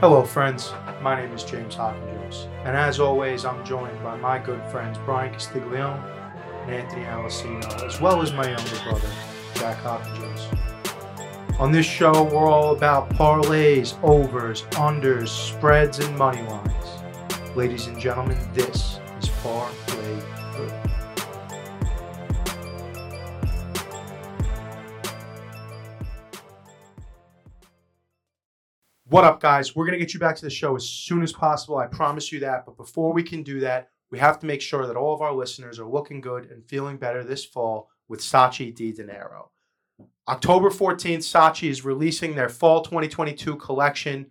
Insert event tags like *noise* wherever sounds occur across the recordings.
Hello, friends. My name is James Hopkins, and as always, I'm joined by my good friends Brian Castiglione and Anthony Alessino, as well as my younger brother, Jack Hopkins. On this show, we're all about parlays, overs, unders, spreads, and money lines. Ladies and gentlemen, this is Parlay What up, guys? We're going to get you back to the show as soon as possible. I promise you that. But before we can do that, we have to make sure that all of our listeners are looking good and feeling better this fall with Sachi Di Dinero. October 14th, Sachi is releasing their fall 2022 collection.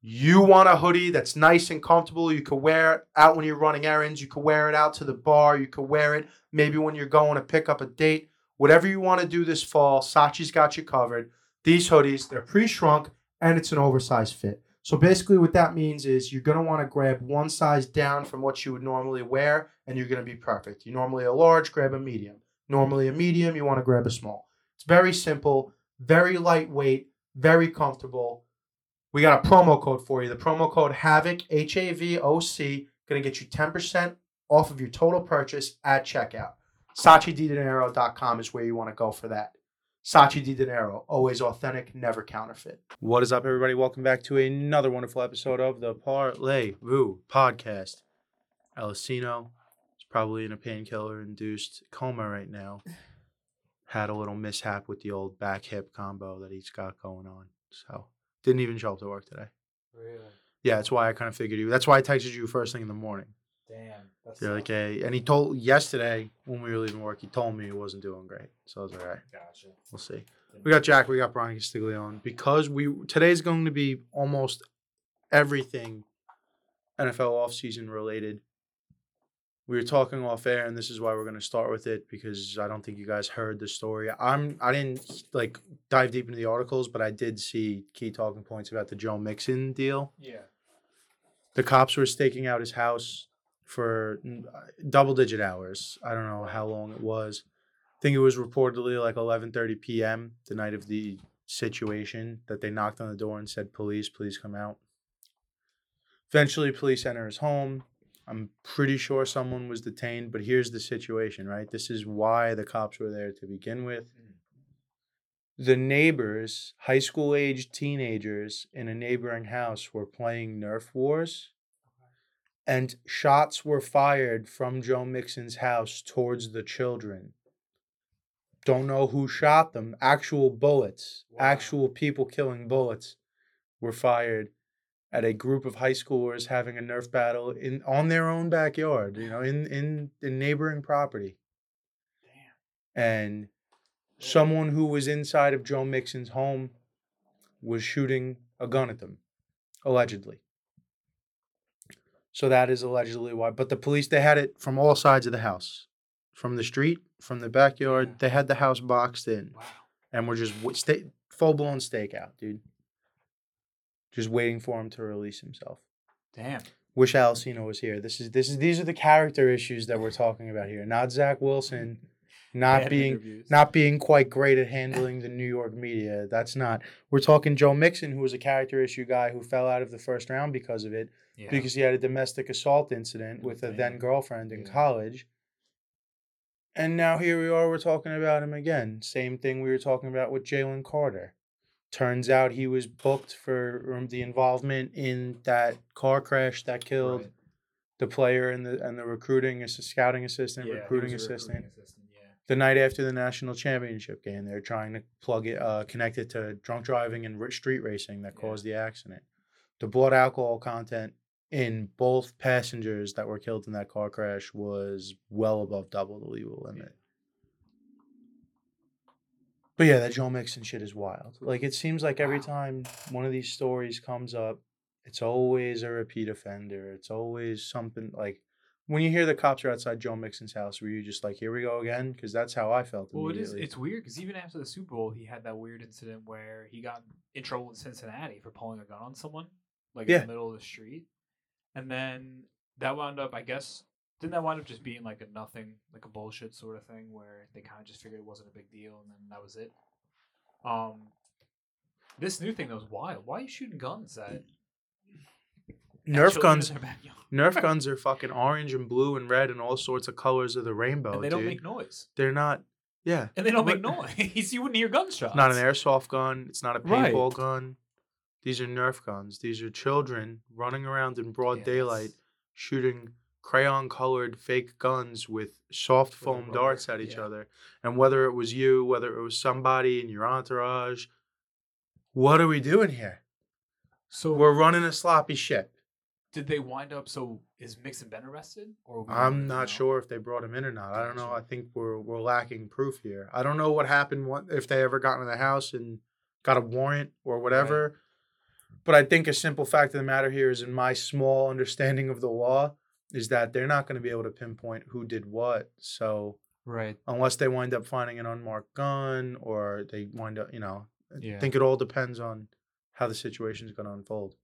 You want a hoodie that's nice and comfortable. You can wear it out when you're running errands. You can wear it out to the bar. You can wear it maybe when you're going to pick up a date. Whatever you want to do this fall, Sachi's got you covered. These hoodies, they're pre shrunk and it's an oversized fit. So basically, what that means is you're going to want to grab one size down from what you would normally wear, and you're going to be perfect. You normally a large, grab a medium. Normally a medium, you want to grab a small. It's very simple, very lightweight, very comfortable. We got a promo code for you. The promo code HAVOC, H A V O C, going to get you 10% off of your total purchase at checkout. SachiDiDinero.com is where you want to go for that. Sachi Di Dinero, always authentic, never counterfeit. What is up, everybody? Welcome back to another wonderful episode of the Parlay Voo podcast. Alessino is probably in a painkiller induced coma right now. *laughs* Had a little mishap with the old back hip combo that he's got going on. So didn't even show up to work today. Really? Yeah, that's why I kind of figured you. That's why I texted you first thing in the morning. Damn. That's You're like, hey, and he told yesterday when we were leaving work, he told me he wasn't doing great. So I was like, all right. Gotcha. We'll see. We got Jack. We got Brian Castiglione because we today's going to be almost everything NFL offseason related. We were talking off air, and this is why we're going to start with it because I don't think you guys heard the story. I'm I didn't like dive deep into the articles, but I did see key talking points about the Joe Mixon deal. Yeah. The cops were staking out his house for mm, uh, double digit hours. I don't know how long it was. I think it was reportedly like 11:30 p.m. the night of the situation that they knocked on the door and said, "Police, please come out." Eventually, police enter his home. I'm pretty sure someone was detained, but here's the situation, right? This is why the cops were there to begin with. Hmm. The neighbors, high school aged teenagers in a neighboring house, were playing Nerf Wars and shots were fired from Joe Mixon's house towards the children. Don't know who shot them. Actual bullets, Wow. actual people killing bullets were fired at a group of high schoolers having a Nerf battle in on their own backyard, you know, in in the neighboring property. Damn. And someone who was inside of Joe Mixon's home was shooting a gun at them, allegedly. So that is allegedly why. But the police, they had it from all sides of the house, from the street, from the backyard. Yeah. They had the house boxed in, Wow. and we're just sta- full blown stakeout, dude. Just waiting for him to release himself. Damn. Wish Alessino was here. This is this is these are the character issues that we're talking about here. Not Zach Wilson, mm. Not Bad being interviews. not being quite great at handling the New York media. That's not. We're talking Joe Mixon, who was a character issue guy who fell out of the first round because of it, yeah. because he had a domestic assault incident with a then girlfriend in Yeah. college. And now here we are, we're talking about him again. Same thing we were talking about with Jalen Carter. Turns out he was booked for um, the involvement in that car crash that killed Right. the player and the and the recruiting scouting assistant, Yeah, recruiting assistant assistant, Yeah. The night after the national championship game. They're trying to plug it, uh, connect it to drunk driving and street racing that Yeah. caused the accident. The blood alcohol content in both passengers that were killed in that car crash was well above double the legal limit. But yeah, that Joe Mixon shit is wild. Like it seems like every Wow. time one of these stories comes up, it's always a repeat offender. It's always something like when you hear the cops are outside Joe Mixon's house, were you just like, "Here we go again"? Because that's how I felt. Well, it is. It's weird because even after the Super Bowl, he had that weird incident where he got in trouble in Cincinnati for pulling a gun on someone, like Yeah. in the middle of the street, and then that wound up. I guess didn't that wind up just being like a nothing, like a bullshit sort of thing where they kind of just figured it wasn't a big deal, and then that was it. Um, this new thing that was wild. Why are you shooting guns at Nerf guns. in their backyard. Nerf *laughs* guns are fucking orange and blue and red and all sorts of colors of the rainbow. and they don't dude. make noise. They're not. Yeah. And they don't make noise. *laughs* you wouldn't hear gunshots. Not an airsoft gun. It's not a Right. paintball gun. These are Nerf guns. These are children running around in broad Yeah, daylight, shooting crayon colored fake guns with soft foam rubber, darts at each yeah. other. And whether it was you, whether it was somebody in your entourage, what are we doing here? So We're running a sloppy ship. Did they wind up? So is Mixon been arrested? Or I'm not sure if they brought him in or not. I don't know. I think we're we're lacking proof here. I don't know what happened what, if they ever got into the house and got a warrant or whatever. But I think a simple fact of the matter here is, in my small understanding of the law, is that they're not going to be able to pinpoint who did what. So Right. unless they wind up finding an unmarked gun or they wind up, you know, I think it all depends on how the situation is going to unfold.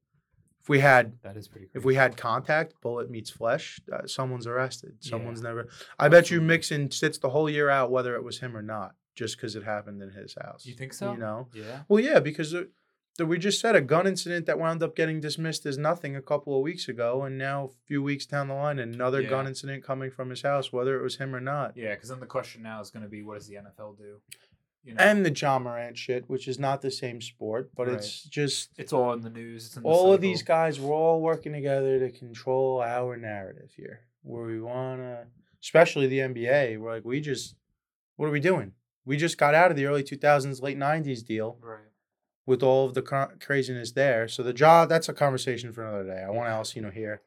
If we had That is pretty. if we had contact, bullet meets flesh, uh, someone's arrested. Yeah. Someone's never. I bet you Mixon sits the whole year out whether it was him or not, just because it happened in his house. you think so? You know. Yeah. Well, yeah, because the, the, we just said a gun incident that wound up getting dismissed as nothing a couple of weeks ago, and now a few weeks down the line, another gun incident coming from his house, whether it was him or not. Yeah, because then the question now is going to be, what does the NFL do? You know, And the Ja Morant shit, which is not the same sport, but it's just it's all in the news. It's in the all of these guys we're all working together to control our narrative here where we want to especially the nba we're like we just what are we doing? We just got out of the early 2000s late 90s deal Right. with all of the cra- craziness there. So the Ja that's a conversation for another day. I want Alessino *laughs* here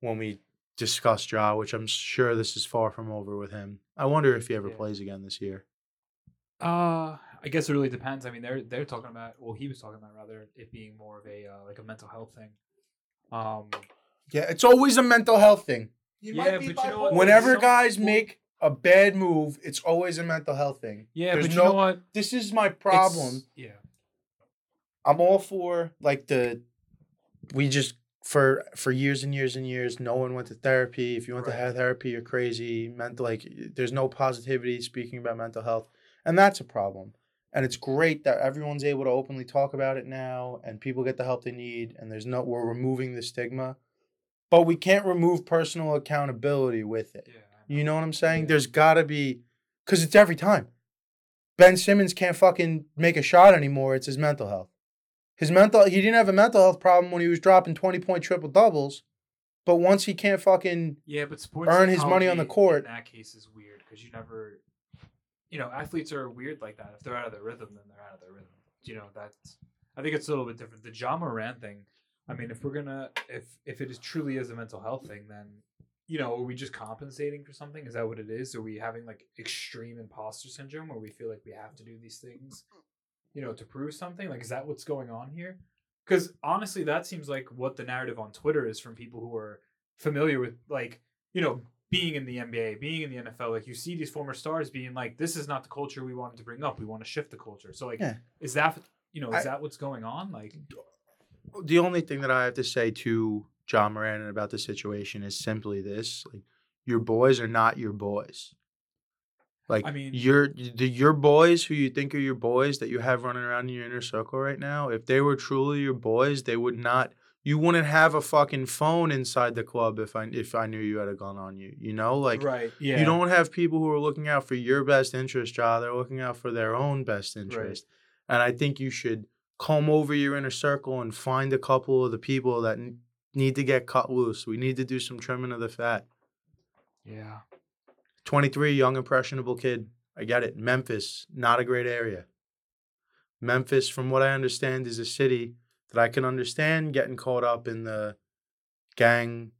when we discuss Ja which i'm sure this is far from over with him. I wonder if he ever Yeah. plays again this year Uh, I guess it really depends. I mean, they're they're talking about. Well, he was talking about rather it being more of a uh, like a mental health thing. Um, yeah it's always a mental health thing He Yeah, might be but you know what? whenever some- guys well- make a bad move it's always a mental health thing yeah, There's but you no- know what? this is my It's- problem. yeah. I'm all for like the we just for for years and years and years no one went to therapy. If you went Right. to have therapy, you're crazy. Mental like there's no positivity speaking about mental health. And that's a problem. And it's great that everyone's able to openly talk about it now and people get the help they need and there's no we're removing the stigma. But we can't remove personal accountability with it. Yeah. You know what I'm saying? Yeah. There's got to be, because it's every time. Ben Simmons can't fucking make a shot anymore. It's his mental health. His mental, he didn't have a mental health problem when he was dropping 20 point triple doubles. But once he can't fucking, Yeah, but sports earn his money on the court. That case, is weird because you never, you know, athletes are weird like that. If they're out of their rhythm, then they're out of their rhythm. You know, that's. I think it's a little bit different. The Ja Morant thing. I mean, if we're gonna, if if it is truly is a mental health thing, then you know, are we just compensating for something? Is that what it is? Are we having like extreme imposter syndrome, where we feel like we have to do these things, you know, to prove something? Like, is that what's going on here? Because honestly, that seems like what the narrative on Twitter is from people who are familiar with like you know being in the NBA, being in the NFL, like you see these former stars being like, "This is not the culture we wanted to bring up. We want to shift the culture." So like, Yeah. is that you know is I- that what's going on? Like, the only thing that I have to say to Ja Morant about the situation is simply this: like, your boys are not your boys. Like, I mean- your the your boys who you think are your boys that you have running around in your inner circle right now. If they were truly your boys, they would not. You wouldn't have a fucking phone inside the club if I if I knew you had a gun on you. You know, like right? Yeah, you don't have people who are looking out for your best interest, Ja. They're looking out for their own best interest. right. And I think you should comb over your inner circle and find a couple of the people that n- need to get cut loose. We need to do some trimming of the fat. Yeah, 23, young, impressionable kid. I get it. Memphis, not a great area. Memphis, from what I understand, is a city that I can understand getting caught up in the gang,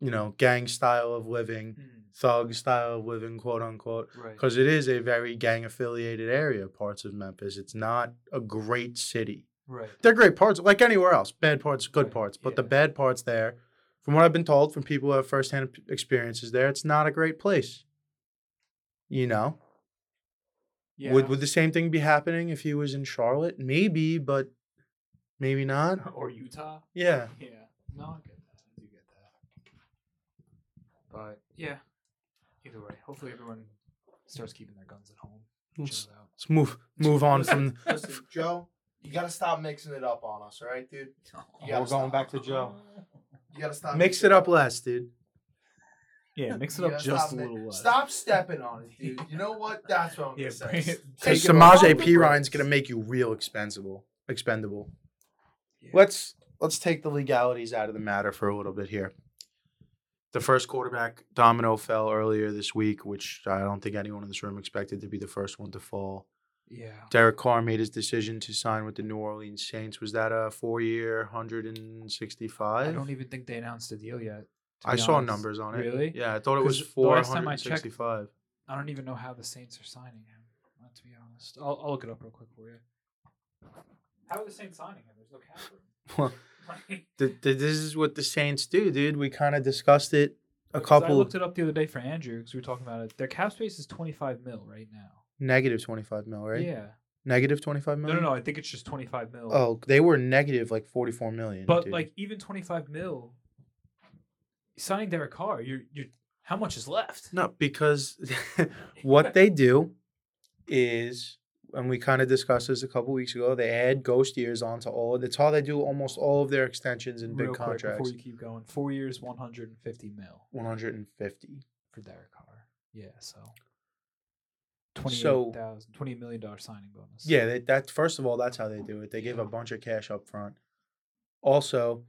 you know, gang style of living, mm. thug style of living, quote unquote right. because it is a very gang affiliated area parts of memphis. It's not a great city. Right. they're great parts like anywhere else bad parts good Right, parts but the bad parts there from what i've been told from people who have firsthand experiences there it's not a great place. You know? Yeah. would would the same thing be happening if he was in charlotte? Maybe but maybe not *laughs* or Utah? yeah Yeah. No, I get that. I do get that. But yeah, either way, hopefully everyone starts keeping their guns at home. let's, Chill out. let's move move on from *laughs* Listen, Joe, you gotta stop mixing it up on us, all right, dude? You *laughs* we're going stop. back to joe You gotta stop. Mix it up less, dude. Yeah, mix it You up gotta just stop a mi- little less. Stop stepping on it, dude. You know what? That's what I'm Yeah, gonna bring say. it- Take take it it off off the the P Ryan's gonna make you real expendable. Expendable. Yeah. Let's let's take the legalities out of the matter for a little bit here. The first quarterback domino fell earlier this week, which I don't think anyone in this room expected to be the first one to fall. Yeah. Derek Carr made his decision to sign with the New Orleans Saints. Was that a four-year, hundred and sixty-five? I don't even think they announced the deal yet. I be saw honest. numbers on it. Really? Yeah, I thought it was four hundred I and sixty-five. I don't even know how the Saints are signing him. uh, To be honest, I'll, I'll look it up real quick for you. How are the Saints signing him? There's no cap room. Like, Th- th- this is what the Saints do, dude. We kind of discussed it a couple. I looked it up the other day for Andrew because we were talking about it. Their cap space is 25 mil right now. negative twenty-five mil, right? Yeah. Negative twenty-five No, no, no. I think it's just 25 mil. Oh, they were negative like forty-four million. But dude. like even 25 mil, signing Derek Carr, you're you're how much is left? no, because *laughs* *laughs* what they do is, and we kind of discussed this a couple weeks ago. They add ghost years onto all. That's how they do almost all of their extensions and big Real quick contracts. before you keep going. Four years, 150 mil One hundred and fifty. for Derek Carr. Yeah, so. So- 28,000 $28 million signing bonus. Yeah, they, that first of all, that's how they do it. They give a bunch of cash up front. Also,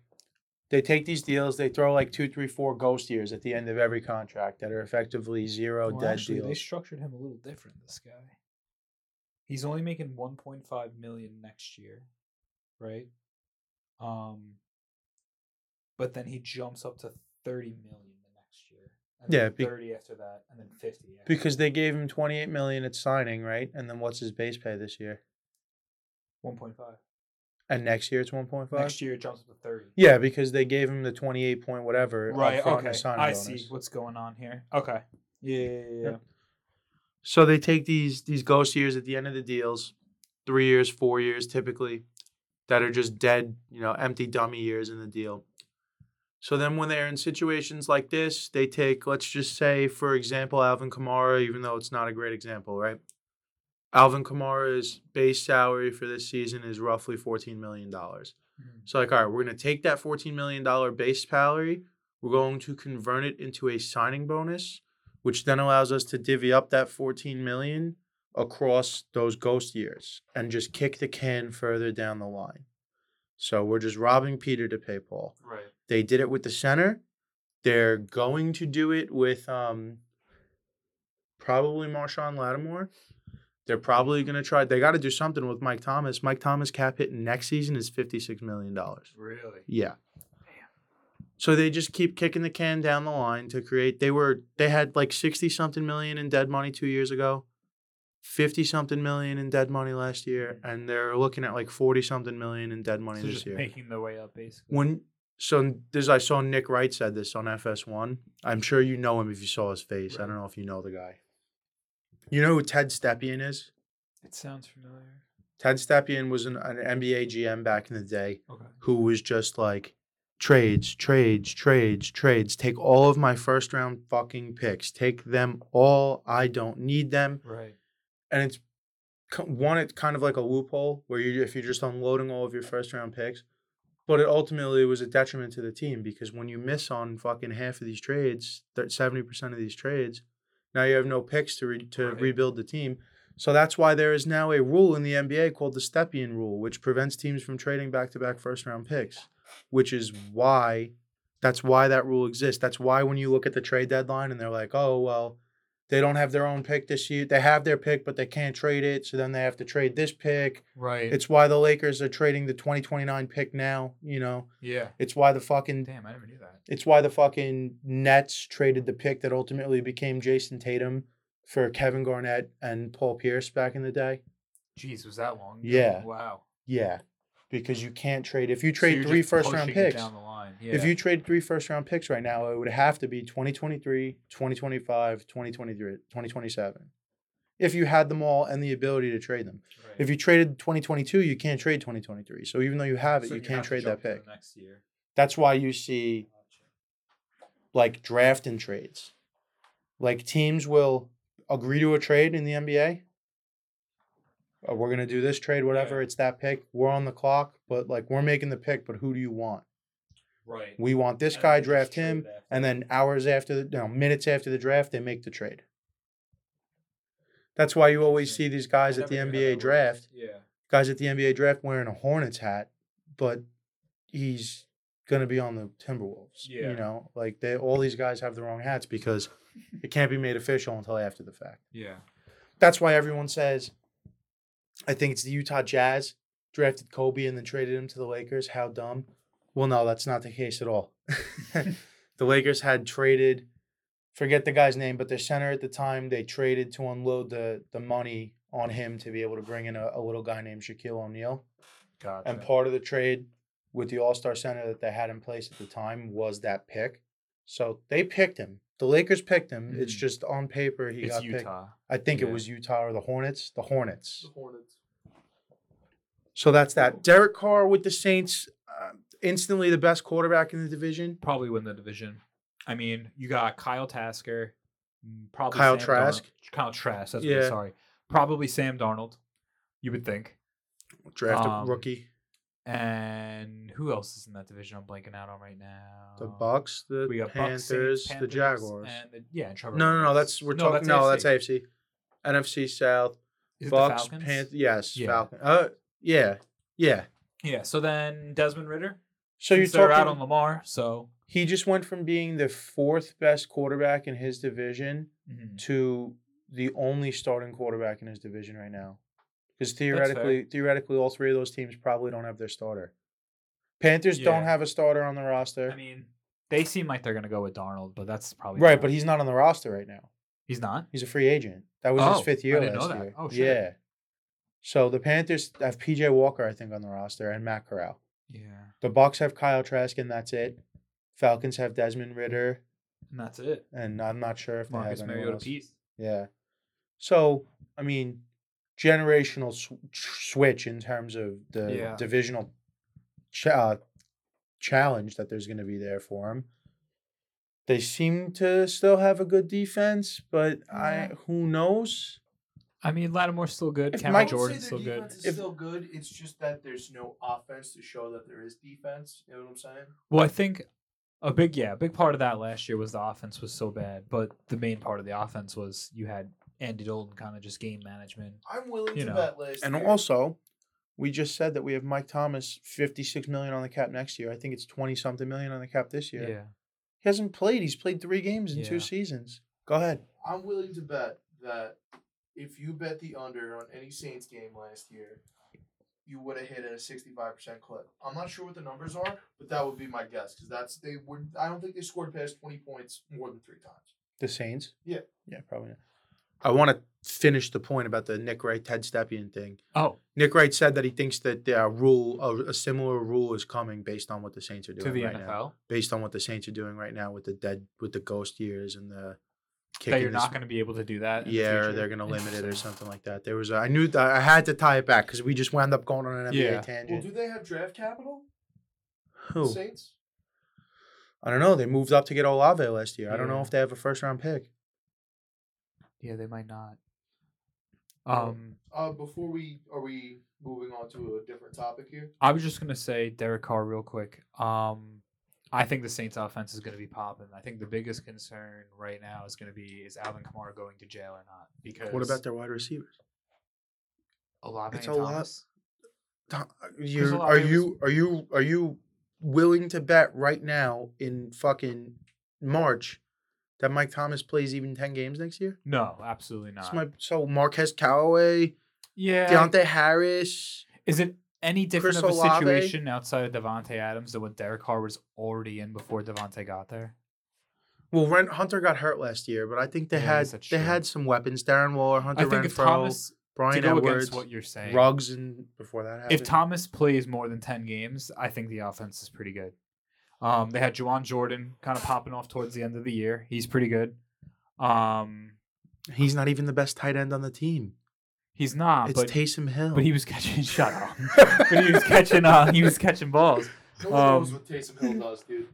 they take these deals, they throw like two, three, four ghost years at the end of every contract that are effectively zero Well, dead actually, they structured him a little different. This guy, he's only making 1.5 million next year, right? Um, but then he jumps up to 30 million the next year. And Yeah, be- 30 after that, and then 50. After because they gave him twenty eight million at signing, right? And then what's his base pay this year? 1.5. And next year it's one point five. Next year it jumps up to 30. Yeah, because they gave him the twenty eight point whatever Right. Okay. in a signing I bonus. see what's going on here. Okay. Yeah. Yeah. yeah, yeah. Yep. So they take these these ghost years at the end of the deals, three years, four years typically, that are just dead, you know, empty dummy years in the deal. So then when they're in situations like this, they take, let's just say, for example, Alvin Kamara, even though it's not a great example, right? Alvin Kamara's base salary for this season is roughly $14 million. Mhm. So like, all right, we're gonna take that $14 million base salary, we're going to convert it into a signing bonus, which then allows us to divvy up that 14 million across those ghost years and just kick the can further down the line. So we're just robbing Peter to pay Paul. Right. They did it with the center. They're going to do it with um probably Marshon Lattimore. They're probably going to try. They got to do something with Mike Thomas. Mike Thomas cap hit next season is fifty six million dollars. Really. Yeah. So they just keep kicking the can down the line to create. They were they had like sixty something million in dead money two years ago, fifty something million in dead money last year, and they're looking at like forty something million in dead money So this just year. making their way up, basically. When so this I saw Nick Wright said this on FS1. I'm sure you know him if you saw his face. I don't know if you know the guy. You know who Ted Stepien is? It sounds familiar. Ted Stepien was an, an NBA GM back in the day Okay. who was just like trades, trades, trades, trades. Take all of my first round fucking picks. Take them all. I don't need them. Right. And it's one, it's kind of like a loophole where you if you're just unloading all of your first round picks. But it ultimately was a detriment to the team because when you miss on fucking half of these trades, seventy percent of these trades, now you have no picks to re- to Right. rebuild the team. So that's why there is now a rule in the NBA called the Stepien rule, which prevents teams from trading back to back first round picks, which is why that's why that rule exists. That's why when you look at the trade deadline and they're like, oh, well, they don't have their own pick this year. They have their pick, but they can't trade it. So then they have to trade this pick. Right. It's why the Lakers are trading the 2029 pick now, you know. yeah. It's why the fucking Damn, I never knew that. it's why the fucking Nets traded the pick that ultimately became Jayson Tatum for Kevin Garnett and Paul Pierce back in the day. Jeez, was that long? ago? Yeah. Wow. Yeah. Because you can't trade if you trade you're three first round picks. down the line. Yeah. If you trade three first round picks right now, it would have to be 2023, 2025, 2023, 2027. If you had them all and the ability to trade them. Right. If you traded 2022, you can't trade 2023. So even though you have it, So you have can't trade that jump to the pick. next year. That's why you see like draft and trades. Like teams will agree to a trade in the NBA. Uh, we're gonna do this trade, whatever. Yeah. It's that pick. We're on the clock, but like we're making the pick. But who do you want? Right. We want this guy, draft him, and then hours after the no minutes after the draft, they make the trade. That's why you always see these guys at the NBA draft, Yeah. guys at the NBA draft wearing a Hornets hat, but he's gonna be on the Timberwolves. Yeah. You know, like they all these guys have the wrong hats because it can't be made official until after the fact. Yeah. That's why everyone says, I think it's the Utah Jazz drafted Kobe and then traded him to the Lakers. How dumb. Well, no, that's not the case at all. *laughs* *laughs* the Lakers had traded, forget the guy's name, but their center at the time, they traded to unload the, the money on him to be able to bring in a, a little guy named Shaquille O'Neal. Gotcha. And part of the trade with the All Star Center that they had in place at the time was that pick. So they picked him. The Lakers picked him. It's Mhm. just on paper he it's got picked. Utah. I think it was Utah or the Hornets. The Hornets. The Hornets. So that's that. Derek Carr with the Saints, uh, instantly the best quarterback in the division. Probably win the division. I mean, you got Kyle Tasker, mm, probably Kyle Sam Trask? Darnold- Kyle Trask. That's Yeah. yeah. sorry. Probably Sam Darnold. You would think. Drafted Um, rookie. And who else is in that division? I'm blanking out on right now. The Bucks, the We got Panthers, Bucks, Saints, the Jaguars. and the, yeah, and Trevor. No, no, no. That's we're No, talking. no, that's AFC. NFC South. Is Bucks, Falcons? Panthers. Yes, Yeah. Falcon. Uh, yeah, yeah. Yeah. So then Desmond Ridder. So you're they're out talking. on Lamar. So he just went from being the fourth best quarterback in his division mhm. to the only starting quarterback in his division right now. Because theoretically, theoretically, all three of those teams probably don't have their starter. Panthers don't have a starter on the roster, I mean, they seem like they're gonna go with Darnold, but that's probably right? not- But he's not on the roster right now. He's not. He's a free agent. That was Oh, his fifth year. I didn't know that. year. Oh, shit. Yeah. So the Panthers have PJ Walker, I think, on the roster, and Matt Corral. Yeah. The Bucks have Kyle Trask, and that's it. Falcons have Desmond Ridder, And that's it. and I'm not sure if they Marcus have anyone Mariota else. piece. Yeah. So, I mean, generational sw- switch in terms of the Yeah. divisional ch- uh, challenge that there's going to be there for him. They seem to still have a good defense, but I who knows? I mean, Lattimore's still good. If Cameron Mike- Jordan's still good. Is If- still good. It's just that there's no offense to show that there is defense. You know what I'm saying? Well, I think a big yeah, a big part of that last year was the offense was so bad, but the main part of the offense was you had Andy Dalton kind of just game management. I'm willing You to know. bet last And year. also, we just said that we have Mike Thomas 56 million on the cap next year. I think it's 20 something million on the cap this year. Yeah. He hasn't played. He's played 3 games in Yeah. 2 seasons. Go ahead. I'm willing to bet that if you bet the under on any Saints game last year, you would have hit at a 65% clip. I'm not sure what the numbers are, but that would be my guess because that's they were. I don't think they scored past 20 points more than three times. The Saints? Yeah. Yeah, probably not. I want to finish the point about the Nick Wright, Ted Stepien thing. Oh, Nick Wright said that he thinks that the uh, rule, a, a similar rule, is coming based on what the Saints are doing to the right NFL. now. Based on what the Saints are doing right now with the dead, with the ghost years and the That you're not going to be able to do that. in the Yeah, or they're gonna limit it or something like that. There was, a, I knew that I had to tie it back because we just wound up going on an NBA Yeah. Well, do they have draft capital? Who? Saints. I don't know. They moved up to get Olave last year. I don't know if they have a first round pick. Yeah, they might not. Um, Uh, before we are we moving on to a different topic here? I was just gonna say Derek Carr real quick. Um, I think the Saints offense is gonna be popping. I think the biggest concern right now is gonna be is Alvin Kamara going to jail or not? Because What about their wide receivers? Olave It's and a lot. Thomas? Tom- You Olave are you are you are you willing to bet right now in fucking March that Mike Thomas plays even ten games next year? No, absolutely not. my, so Marquez Callaway, yeah. Deonte Harris. Is it any different Chris of a Olave? situation outside of Davante Adams than what Derek Carr was already in before Devontae got there? Well, Ren, Hunter got hurt last year, but I think they Yeah, had they true. had some weapons. Darren Waller, Hunter I think if Renfrow, Thomas to Bryan go Edwards, what you're saying, Ruggs, and before that happened. if Thomas plays more than ten games, I think the offense is pretty good. Um, they had Juwan Jordan kind of popping off towards the end of the year. He's pretty good. Um, he's not even the best tight end on the team. he's not, it's but Taysom Hill. but he was catching *laughs* shut up. *laughs* but he was catching uh he was catching balls. No one knows Um, what Taysom Hill does, dude.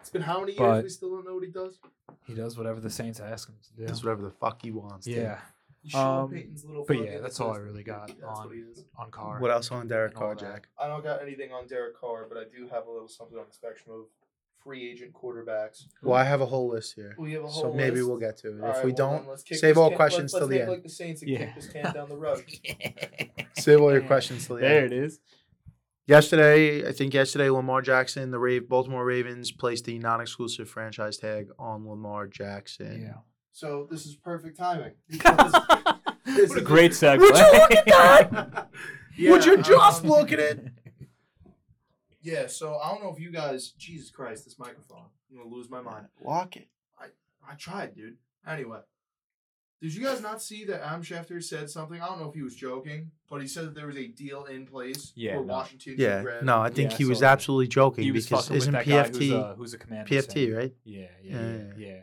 It's been how many years we still don't know what he does? He does whatever the Saints ask him to do. That's whatever the fuck he wants. dude. Yeah, He's Sean Um, Payton's little but yeah, that's all I really got on what on Carr. What else on Derek and all Carr, that. Jack? I don't got anything on Derek Carr, but I do have a little something on the spectrum of free agent quarterbacks. Well, I have a whole list here, We have a whole so maybe we'll get to it. All if right, we well, don't, let's kick save all can- questions let's, till let's the end. like the Saints and Yeah. kick this can down the road. *laughs* Save all your questions till the there end. it is. Yesterday, I think yesterday, Lamar Jackson, the Rave, Baltimore Ravens placed the non-exclusive franchise tag on Lamar Jackson. Yeah. So this is perfect timing *laughs* This what a great *laughs* segue. Would you look at that? *laughs* Yeah, Would you just um, look at it? yeah. So I don't know if you guys. Jesus Christ, this microphone. I'm gonna lose my mind. Lock it. I, I tried, dude. Anyway, did you guys not see that Adam Schefter said something? I don't know if he was joking, but he said that there was a deal in place Yeah, for no. Washington. to Yeah, grab- no, I think Yeah, he was so that. absolutely joking He was because isn't that guy who's PFT a, who's a commander. PFT right? Yeah, yeah, Yeah, yeah, yeah, yeah.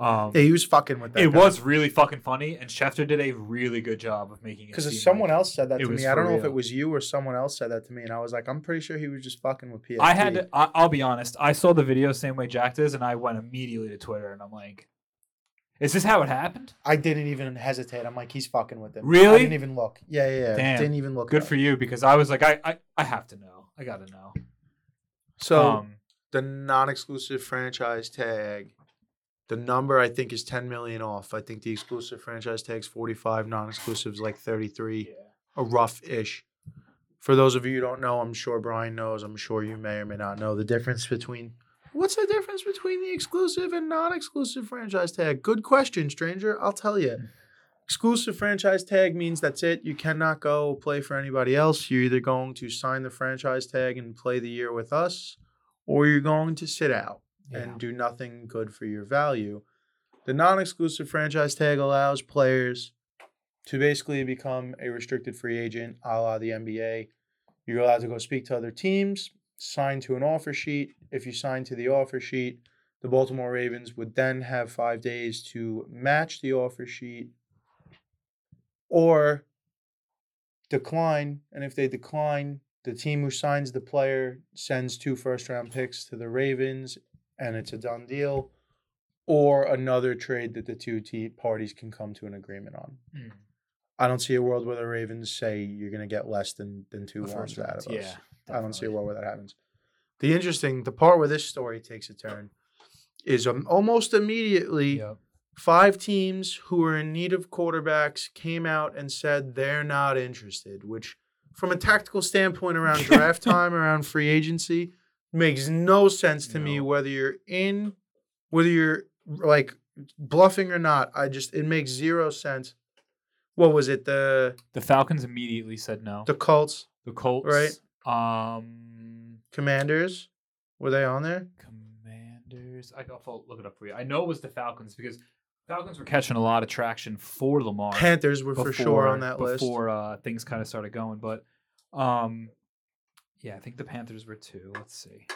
Um, Yeah, he was fucking with that. it guy. was really fucking funny, and Schefter did a really good job of making it. because someone like- else said that to me. I don't know if it was you or someone else said that to me, and I was like, I'm pretty sure he was just fucking with PFT. I had to. I, I'll be honest. I saw the video same way Jack does, and I went immediately to Twitter, and I'm like, "Is this how it happened?" I didn't even hesitate. I'm like, he's fucking with him. I Really? didn't even look. Yeah, yeah, yeah. Damn. Didn't even look. Good for you, because I was like, I, I, I have to know. I got to know. So um, the non-exclusive franchise tag, the number I think is 10 million off. I think the exclusive franchise tag's 45, non-exclusive is like 33, a rough-ish. For those of you who don't know, I'm sure Brian knows. I'm sure you may or may not know the difference between. What's the difference between the exclusive and non-exclusive franchise tag? Good question, stranger. I'll tell you. Hmm. Exclusive franchise tag means that's it. You cannot go play for anybody else. You're either going to sign the franchise tag and play the year with us, or you're going to sit out yeah. and do nothing good for your value. The non exclusive franchise tag allows players to basically become a restricted free agent a la the NBA. You're allowed to go speak to other teams, sign to an offer sheet. If you sign to the offer sheet, the Baltimore Ravens would then have five days to match the offer sheet or decline. And if they decline, the team who signs the player sends two first round picks to the Ravens and it's a done deal, or another trade that the two te- parties can come to an agreement on. Mm. I don't see a world where the Ravens say you're going to get less than, than two The out of us. yeah, I don't see a world where that happens. The interesting, the part where this story takes a turn is um, almost immediately Yep. five teams who were in need of quarterbacks came out and said they're not interested, which, from a tactical standpoint around draft *laughs* time, around free agency, makes no sense to me whether you're in, whether you're like bluffing or not. I just, it makes zero sense. What was it? The The Falcons immediately said no. the Colts The Colts, Right. Um, Commanders were they on there? Commanders. I I'll look it up for you. I know it was the Falcons because Falcons were catching a lot of traction for Lamar. Panthers were for sure on before- that list. before uh, things kind of started going. But um, yeah, I think the Panthers were too. Let's see.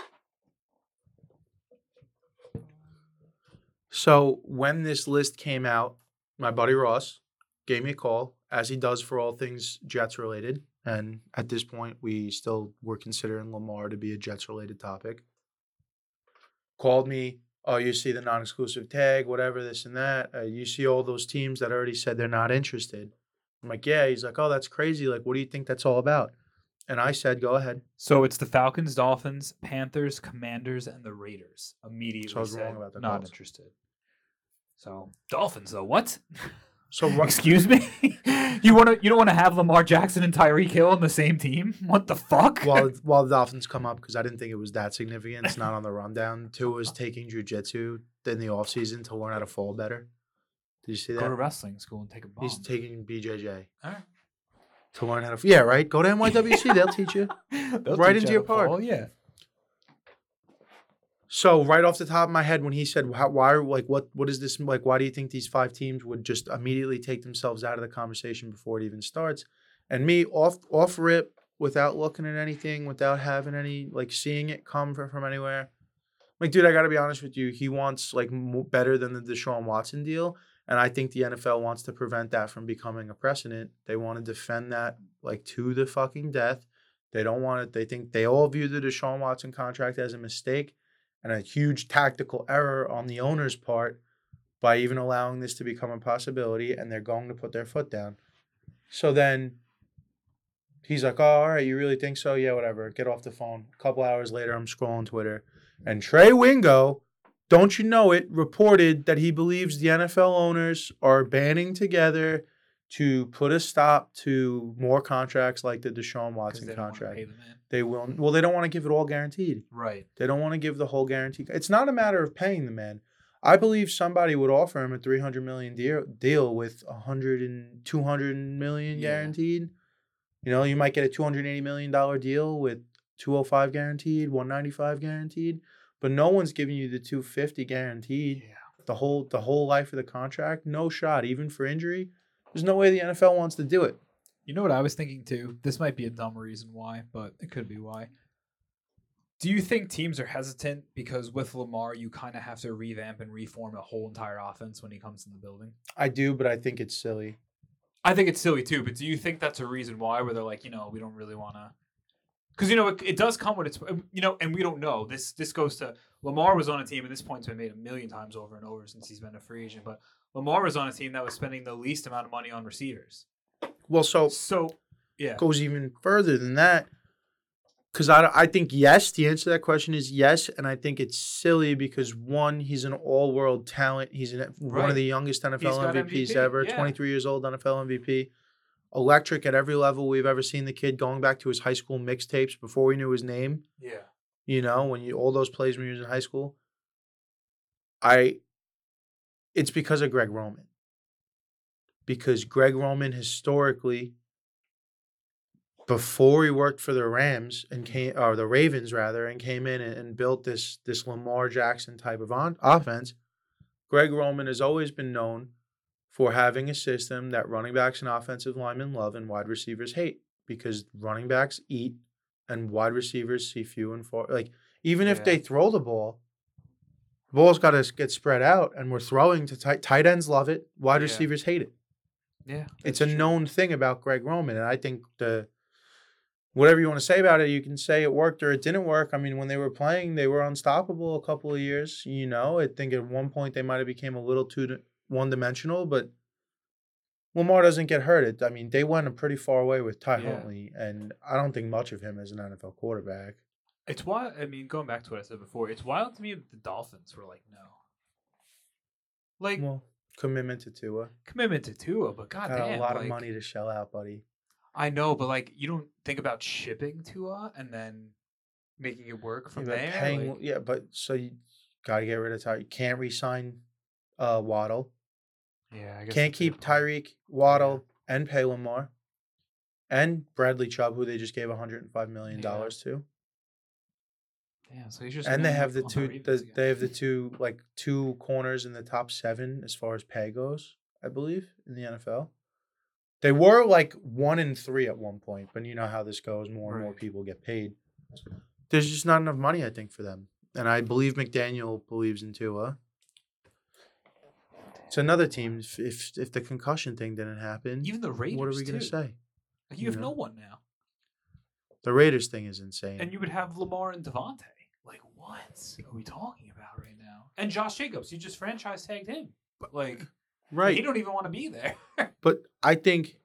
So when this list came out, my buddy Ross gave me a call, as he does for all things Jets related. And at this point, we still were considering Lamar to be a Jets related topic. Called me, oh, you see the non exclusive tag, whatever, this and that. Uh, you see all those teams that already said they're not interested. I'm like, yeah. He's like, oh, that's crazy. Like, what do you think that's all about? And I said, go ahead. So it's the Falcons, Dolphins, Panthers, Commanders, and the Raiders. Immediately So I was wrong about the not Colts. interested. So Dolphins though, what? *laughs* So Ru- Excuse me? *laughs* you want to you don't want to have Lamar Jackson and Tyreek Hill on the same team? What the fuck? while *laughs* while the Dolphins come up because I didn't think it was that significant. It's not on the rundown. Tua was taking jujitsu in the off season to learn how to fall better. Did you see that? Go to wrestling school and take a bomb. He's taking BJJ Alright. To learn how to. Yeah, right. Go to *laughs* NYWC. They'll teach you. They'll Right teach into you your how Oh. Yeah. So right off the top of my head, when he said, how, "Why? Like, what? What is this? Like, why do you think these five teams would just immediately take themselves out of the conversation before it even starts?" And me off off rip, without looking at anything, without having any like seeing it come from, from anywhere. Like, dude, I got to be honest with you. He wants like better than the Deshaun Watson deal, and I think the NFL wants to prevent that from becoming a precedent. They want to defend that like to the fucking death. They don't want it. They think they all view the Deshaun Watson contract as a mistake and a huge tactical error on the owner's part by even allowing this to become a possibility, and they're going to put their foot down. So then he's like, "Oh, all right, you really think so? Yeah, whatever. Get off the phone." A couple hours later, I'm scrolling Twitter, And Trey Wingo, don't you know it, reported that he believes the NFL owners are banding together to put a stop to more contracts like the Deshaun Watson they contract. pay the man. They will. Well, they don't want to give it all guaranteed. Right. They don't want to give the whole guarantee. It's not a matter of paying the man. I believe somebody would offer him a 300 million deal, deal with 100 and 200 million Yeah. guaranteed. You know, you might get a 280 million dollar deal with 205 guaranteed, 195 guaranteed, but no one's giving you the 250 guaranteed. Yeah. The whole the whole life of the contract, no shot even for injury. There's no way the NFL wants to do it. You know what I was thinking too? This might be a dumb reason why, but it could be why. Do you think teams are hesitant because with Lamar, you kind of have to revamp and reform a whole entire offense when he comes in the building? I do, but I think it's silly. I think it's silly too, but do you think that's a reason why where they're like, you know, we don't really want to? Because you know it, it does come with its, um, you know, and we don't know. This this goes to Lamar was on a team, and this point's been made a million times over and over since he's been a free agent. But Lamar was on a team that was spending the least amount of money on receivers. Well, so So, yeah, goes even further than that. Because I, I think yes, the answer to that question is yes. And I think it's silly because one, he's an all world talent. He's an, one of the youngest NFL MVPs MVP, ever, yeah. 23 years old, NFL MVP. Electric at every level we've ever seen the kid going back to his high school mixtapes before we knew his name. yeah, You know, when you all those plays when he was in high school. I it's because of Greg Roman. Because Greg Roman historically before he worked for the Rams and came mm-hmm. or the Ravens rather and came in and, and built this this Lamar Jackson type of on, offense, Greg Roman has always been known for having a system that running backs and offensive linemen love and wide receivers hate because running backs eat and wide receivers see few and far. Like even if they throw the ball, the ball's got to get spread out, and we're throwing to tight. Tight ends love it. Wide Yeah. receivers hate it. yeah. It's a true. known thing about Greg Roman, and I think the whatever you want to say about it, you can say it worked or it didn't work. I mean, when they were playing, they were unstoppable a couple of years. You know, I think at one point they might have became a little too one dimensional, but Lamar doesn't get hurt. It, I mean, they went pretty far away with Ty Yeah. Huntley, and I don't think much of him as an NFL quarterback. It's wild. I mean, going back to what I said before, it's wild to me that the Dolphins were like, no. Like Well, commitment to Tua. commitment to Tua, but Got goddamn, a lot like, of money to shell out, buddy. I know, but like you don't think about shipping Tua and then making it work from Yeah, there. paying- like- yeah, but so you got to get rid of Ty. You can't re-sign uh, Waddle. Yeah, I guess Can't keep. Tyreek, Waddle, and pay Lamar, and Bradley Chubb, who they just gave 105 million dollars to, Yeah, so he's just and they have the two. The, they have the two like two corners in the top seven as far as pay goes. I believe in the NFL. They were like one in three at one point, but you know how this goes. More and more people get paid. There's just not enough money, I think, for them. And I believe McDaniel believes in Tua. It's another team. If if, if the concussion thing didn't happen, even the Raiders. what are we gonna say? Like, you you have know? no one now, The Raiders thing is insane. and you would have Lamar and Davante. Like, what are we talking about right now? And Josh Jacobs, you just franchise tagged him. But like, *laughs* right. he don't even want to be there. *laughs* But I think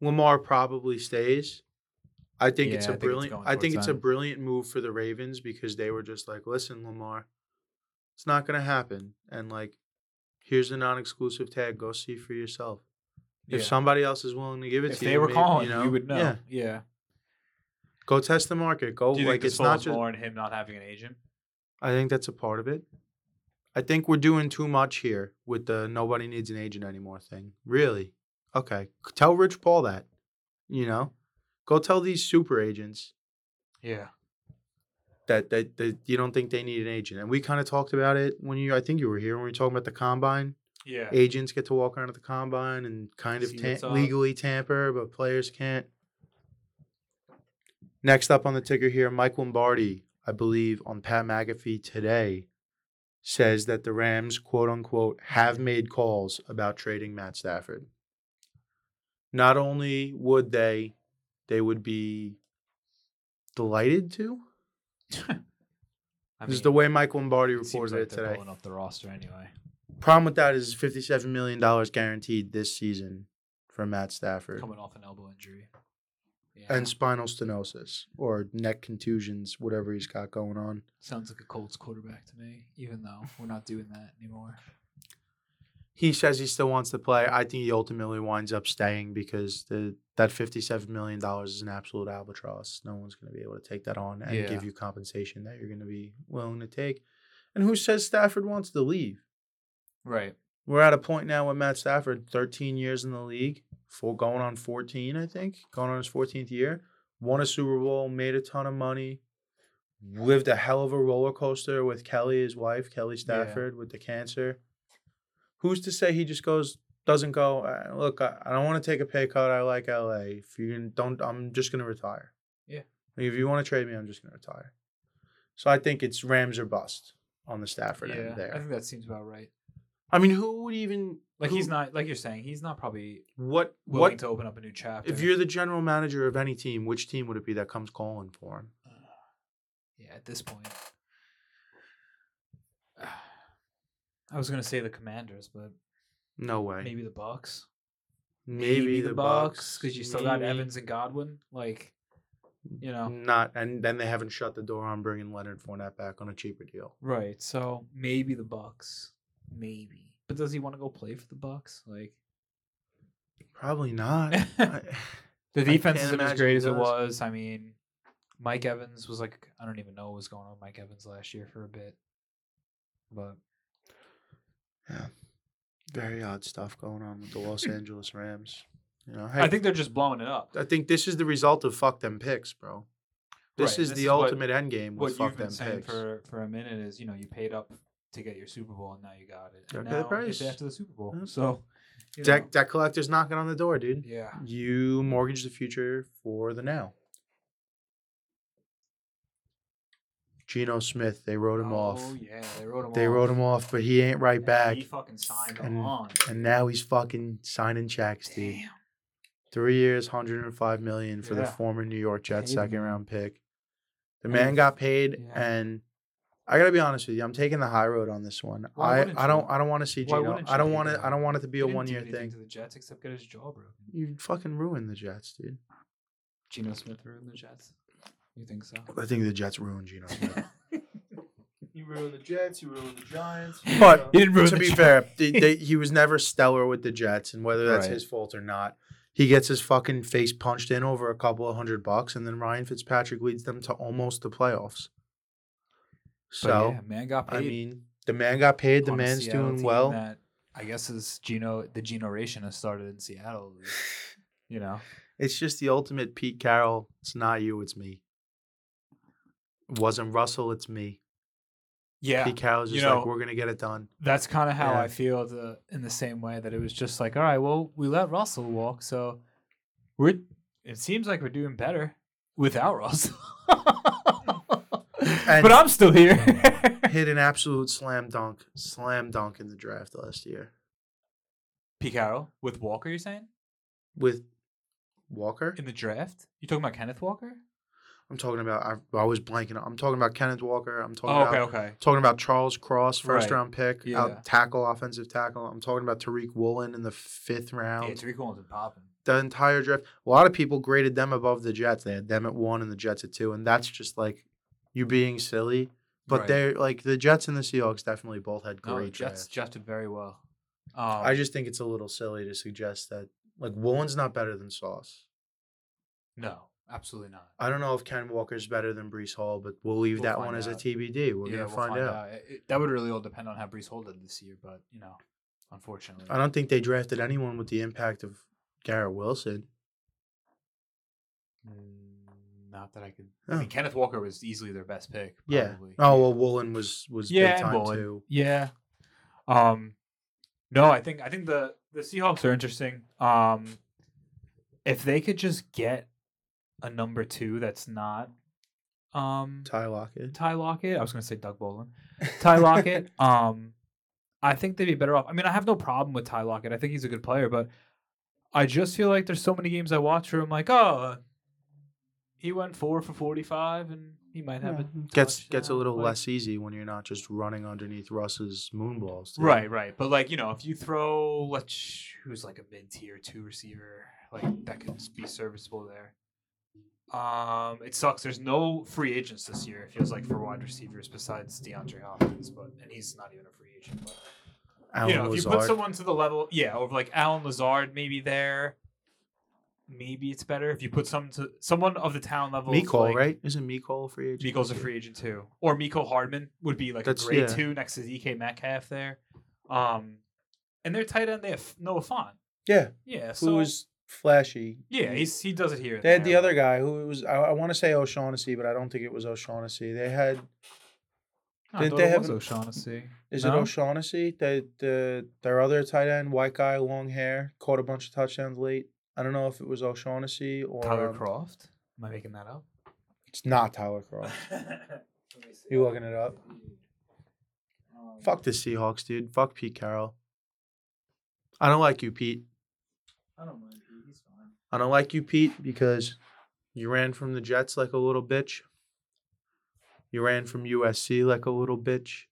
Lamar probably stays. I think it's Yeah, a I think it's brilliant. going I think it's a brilliant move for the Ravens because they were just like, "Listen, Lamar, it's not going to happen." And like, here's the non-exclusive tag. Go see for yourself. If Yeah. somebody else is willing to give it to you, if they were maybe, calling, you you, would know. Yeah, yeah. go test the market. Go Do you like think it's not just. more on him not having an agent? I think that's a part of it. I think we're doing too much here with the nobody needs an agent anymore thing. Really? Okay. Tell Rich Paul that. You know? Go tell these super agents Yeah. That, that, that you don't think they need an agent. And we kind of talked about it when you I think you were here when we were talking about the combine. Yeah. Agents get to walk around at the combine and kind of legally tamper, but players can't. Next up on the ticker here, Mike Lombardi, I believe, on Pat McAfee today, says that the Rams, quote unquote, have made calls about trading Matt Stafford. Not only would they, they would be delighted to. I this is the way Mike Lombardi reported like it today. Pulling up the roster anyway. Problem with that is $57 million guaranteed this season for Matt Stafford. Coming off an elbow injury. Yeah. and spinal stenosis or neck contusions, whatever he's got going on. Sounds like a Colts quarterback to me, even though we're not doing that anymore. He says he still wants to play. I think he ultimately winds up staying because the that fifty-seven million dollars is an absolute albatross. No one's going to be able to take that on and Yeah. give you compensation that you're going to be willing to take. And who says Stafford wants to leave? Right. We're at a point now with Matt Stafford, 13 years in the league, full going on 14, I think, going on his 14th year. Won a Super Bowl, made a ton of money, lived a hell of a roller coaster with Kelly, his wife, Kelly Stafford, with the cancer. Who's to say he just goes, doesn't go? Uh, look, I, I don't want to take a pay cut. I like LA. If you can- don't, I'm just gonna retire. Yeah. If you want to trade me, I'm just gonna retire. So I think it's Rams or bust on the Stafford yeah, end there. I think that seems about right. I mean, who would even Like who- he's not like you're saying he's not probably what willing what to open up a new chapter. if you're the general manager of any team? Which team would it be that comes calling for him? yeah, at this point, I was gonna say the Commanders, but No way. maybe the Bucks. Maybe, the Bucks because you still got. Evans and Godwin. Like, you know, Not and then they haven't shut the door on bringing Leonard Fournette back on a cheaper deal. right? So maybe the Bucks, maybe. But does he want to go play for the Bucks? Like, Probably not. I- *laughs* the *sighs* defense isn't as great as it was. I mean, Mike Evans was like, I don't even know what was going on with Mike Evans last year for a bit, but yeah, very odd stuff going on with the Los *laughs* Angeles Rams. You know, I think they're just blowing it up. I think this is the result of fuck them picks, bro. This Right, is this the is what- ultimate end game with what fuck you've been them saying picks. for for a minute is you know you paid up to get your Super Bowl and now you got it. And the now price. it's after the Super Bowl. Yeah. So you Debt, debt collector's knocking on the door, dude. yeah, You mortgage the future for the now. Geno Smith, they wrote him oh, off. Oh yeah, they wrote him. Off they off. wrote him off, but he ain't right And back. He fucking signed And- on. And now he's fucking signing checks, dude. Damn. Three years, 105 million for the Yeah. former New York Jets Paid second man. round pick. The And man if- got paid, yeah. and I gotta be honest with you, I'm taking the high road on this one. Why I, wouldn't I don't you? I don't want to see Why Geno. wouldn't I don't take want it. I don't want it to be He a didn't one year anything thing. to the Jets except get his jaw broken. You fucking ruined the Jets, dude. Geno Smith ruined the Jets. You think so? I think the Jets ruined Geno Smith. *laughs* You ruined the Jets. You ruined the Giants. But- uh, He didn't ruin to the be Jets. fair, *laughs* they, they, he was never stellar with the Jets, and whether that's Right. his fault or not, he gets his fucking face punched in over a couple of hundred bucks, and then Ryan Fitzpatrick leads them to almost the playoffs. But So yeah, man got paid. I mean, the man got paid. The on a man's Seattle doing team well. That I guess is Geno. The generation has started in Seattle. *laughs* You know, It's just the ultimate Pete Carroll. It's not you, it's me. Wasn't Russell, it's me. yeah. Pete Carroll's you know- like, we're gonna get it done. That's kind of how Yeah. I feel. The in the same way that it was just like, all right, well, we let Russell walk, so we're. It seems like we're doing better without *laughs* Russell. But I'm still here. *laughs* Hit an absolute slam dunk, slam dunk in the draft last year Pete Carroll with Walker. You're saying with Walker. in the draft? You talking about Kenneth Walker? I'm talking about. I, I was blanking. I'm talking about Kenneth Walker. I'm talking Oh, okay, about okay. talking about Charles Cross, first Right. round pick, Yeah. out tackle, offensive tackle. I'm talking about Tariq Woolen in the fifth round. Yeah, Tariq Woolen's been popping. the entire draft. A lot of people graded them above the Jets. They had them at one and the Jets at two, and that's just like you being silly. But Right. they're like the Jets and the Seahawks definitely both had No, great Jets drafts. Jets did very well. Um, I just think it's a little silly to suggest that like Woolen's not better than Sauce. no, absolutely not. I don't know if Ken Walker's better than Breece Hall, but we'll leave We'll that find one as a. TBD. We're yeah, gonna we'll find, out. It- it- that would really all depend on how Breece Hall did this year, but you know, unfortunately, I don't think they drafted anyone with the impact of Garrett Wilson. Mm, not that I could. I Oh. mean, Kenneth Walker was easily their best pick. Yeah. Oh well, Woolen was was yeah, big time too. Yeah. Um, no, I think I think the the Seahawks are interesting. Um, if they could just get a number two that's not um Ty Lockett. Ty Lockett. I was going to say Doug Baldwin. *laughs* Ty Lockett. um, I think they'd be better off. I mean, I have no problem with Ty Lockett. I think he's a good player, but I just feel like there's so many games I watch where I'm like, oh, he went four for 45 and he might have Yeah, a gets gets a little like- less easy when you're not just running underneath Russ's moonballs. Right, right. But like, you know, if you throw let's who's like a mid tier two receiver, like that could be serviceable there. Um, it sucks. There's no free agents this year. It feels like for wide receivers besides DeAndre Hopkins, but and he's not even a free agent. But Alan you know, if you put someone to the level, yeah, of like Allen Lazard, maybe there, maybe it's better. If you put some to someone of the town level, Mecole, like, right? Isn't Mecole a free agent? Mecole's a free agent too, or Mecole Hardman would be like That's- a great yeah. two next to DK Metcalf there. Um, and their tight end they have Noah Fant. Yeah, Yeah, who so was flashy. yeah, he's he does it here. They had the other guy who was I, I want to say O'Shaughnessy, but I don't think it was O'Shaughnessy. They had I Did they it have was O'Shaughnessy? is No? it O'Shaughnessy? The the their other tight end, white guy, long hair, caught a bunch of touchdowns late. I don't know if it was O'Shaughnessy or Tyler um, Kroft? Am I making that up? It's not Tyler Kroft. *laughs* You looking it up? Um, Fuck the Seahawks, dude. Fuck Pete Carroll. I don't like you, Pete. I don't mind. Pete, He's fine. I don't like you, Pete, because you ran from the Jets like a little bitch. You ran from USC like a little bitch.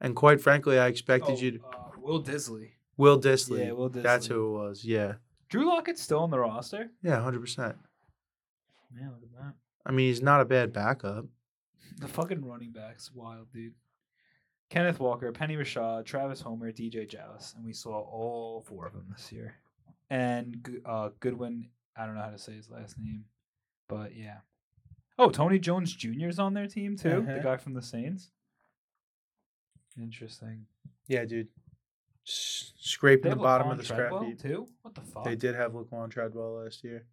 And quite frankly, I expected you to. uh, Will Dissly. Will Dissly. Yeah, Will Dissly. That's who it was. Yeah. Drew Lockett's still on the roster. Yeah, 100%. Man, look at that. I mean, he's not a bad backup. The fucking running backs, wild dude. Kenneth Walker, Penny Rashad, Travis Homer, DJ Jowlis, and we saw all four of them this year. And uh, Goodwin, I don't know how to say his last name, but yeah. Oh, Tony Jones Jr. is on their team too. The Uh-huh. guy from the Saints. Interesting. Yeah, dude. S- scraping the bottom Laquan of the scrap heap. too. What the fuck? They did have Laquan Treadwell last year.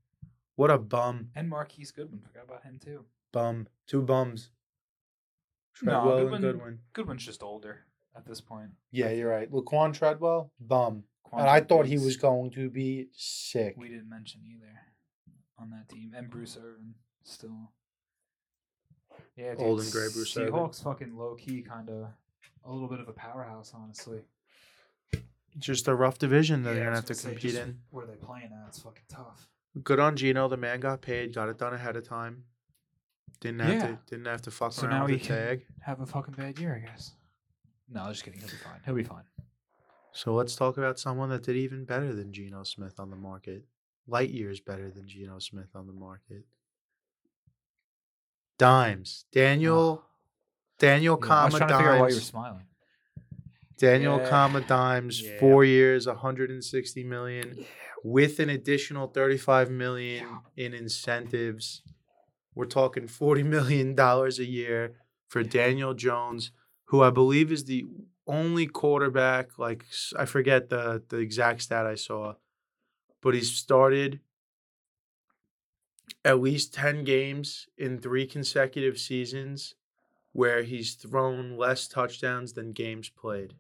What a bum. And Marquise Goodwin. Forgot about him too. Bum. Two bums. No, Treadwell Goodwin- and Goodwin. Goodwin's just older at this point. Yeah, you're right. Laquan Treadwell, bum. Quantrill And I thought he was going to be sick. We didn't mention either on that team, and Bruce Irvin still. Yeah, dude, Old and gray Bruce Irvin. Seahawks fucking low key, kind of a little bit of a powerhouse, honestly. Just a rough division that Yeah, they're gonna have to gonna say, compete in. Where they playing at? It's fucking tough. Good on Geno. The man got paid. Got it done ahead of time. Didn't have Yeah. to. Didn't have to fuck So around now with he the can tag. have a fucking bad year, I guess. No, just kidding. He'll be fine. He'll be fine. So let's talk about someone that did even better than Geno Smith on the market. Light years better than Geno Smith on the market. Dimes. Daniel. Daniel, Yeah, I was comma trying to figure out why you were dimes. smiling. Daniel, Yeah. comma dimes. *laughs* Yeah. Four years, 160 million, with an additional 35 million in incentives. We're talking 40 million dollars a year for Daniel Jones, who I believe is the only quarterback. Like I forget the the exact stat I saw, but he's started at least 10 games in three consecutive seasons where he's thrown less touchdowns than games played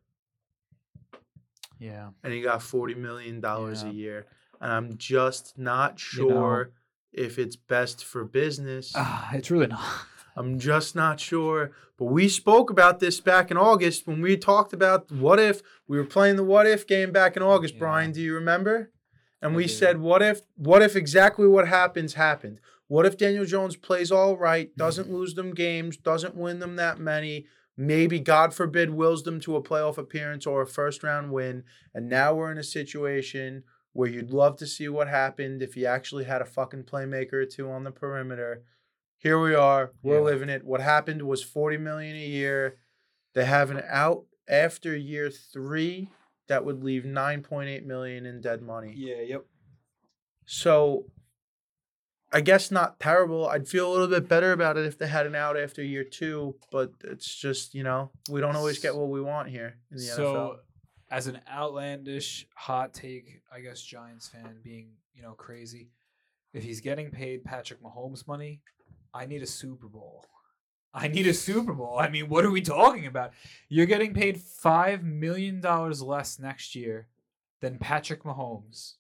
Yeah. and he got 40 million dollars Yeah. a year and i'm just not You know- sure if it's best for business Ah, it's really not. I'm just not sure but we spoke about this back in august when we talked about what if we were playing the what if game back in august Yeah. brian do you remember and I we do. said what if what if exactly what happens happened what if daniel jones plays all right *laughs* doesn't lose them games doesn't win them that many maybe god forbid wills them to a playoff appearance or a first round win and now we're in a situation where you'd love to see what happened if he actually had a fucking playmaker or two on the perimeter here we are we're Yeah. living it what happened was 40 million a year they have an out after year three that would leave 9.8 million in dead money Yeah. Yep. so I guess not terrible. I'd feel a little bit better about it if they had an out after year two, but it's just, you know, we don't always get what we want here in the so, as an outlandish hot take, I guess Giants fan being you know crazy, if he's getting paid Patrick Mahomes money, I need a Super Bowl. *laughs* I need a Super Bowl. I mean, what are we talking about? You're getting paid five million dollars less next year than Patrick Mahomes.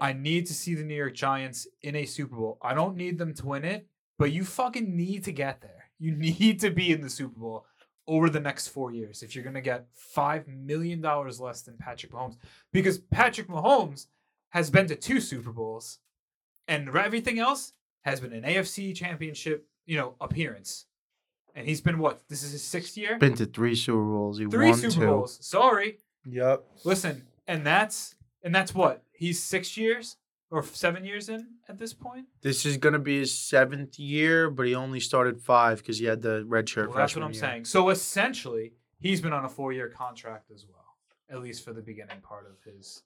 I need to see the New York Giants in a Super Bowl. I don't need them to win it, but you fucking need to get there. You *laughs* need to be in the Super Bowl over the next four years if you're going to get $5 million less than Patrick Mahomes. Because Patrick Mahomes has been to two Super Bowls, and everything else has been an AFC championship, you know, appearance. And he's been what? This is his sixth year? Been to three Super Bowls. He Three won Super two. Bowls. Sorry. Yep. Listen, and that's and that's what? He's six years or seven years in at this point. This is gonna be his seventh year, but he only started five because he had the red shirt Well, that's what I'm year. saying. So essentially, he's been on a four-year contract as well, at least for the beginning part of his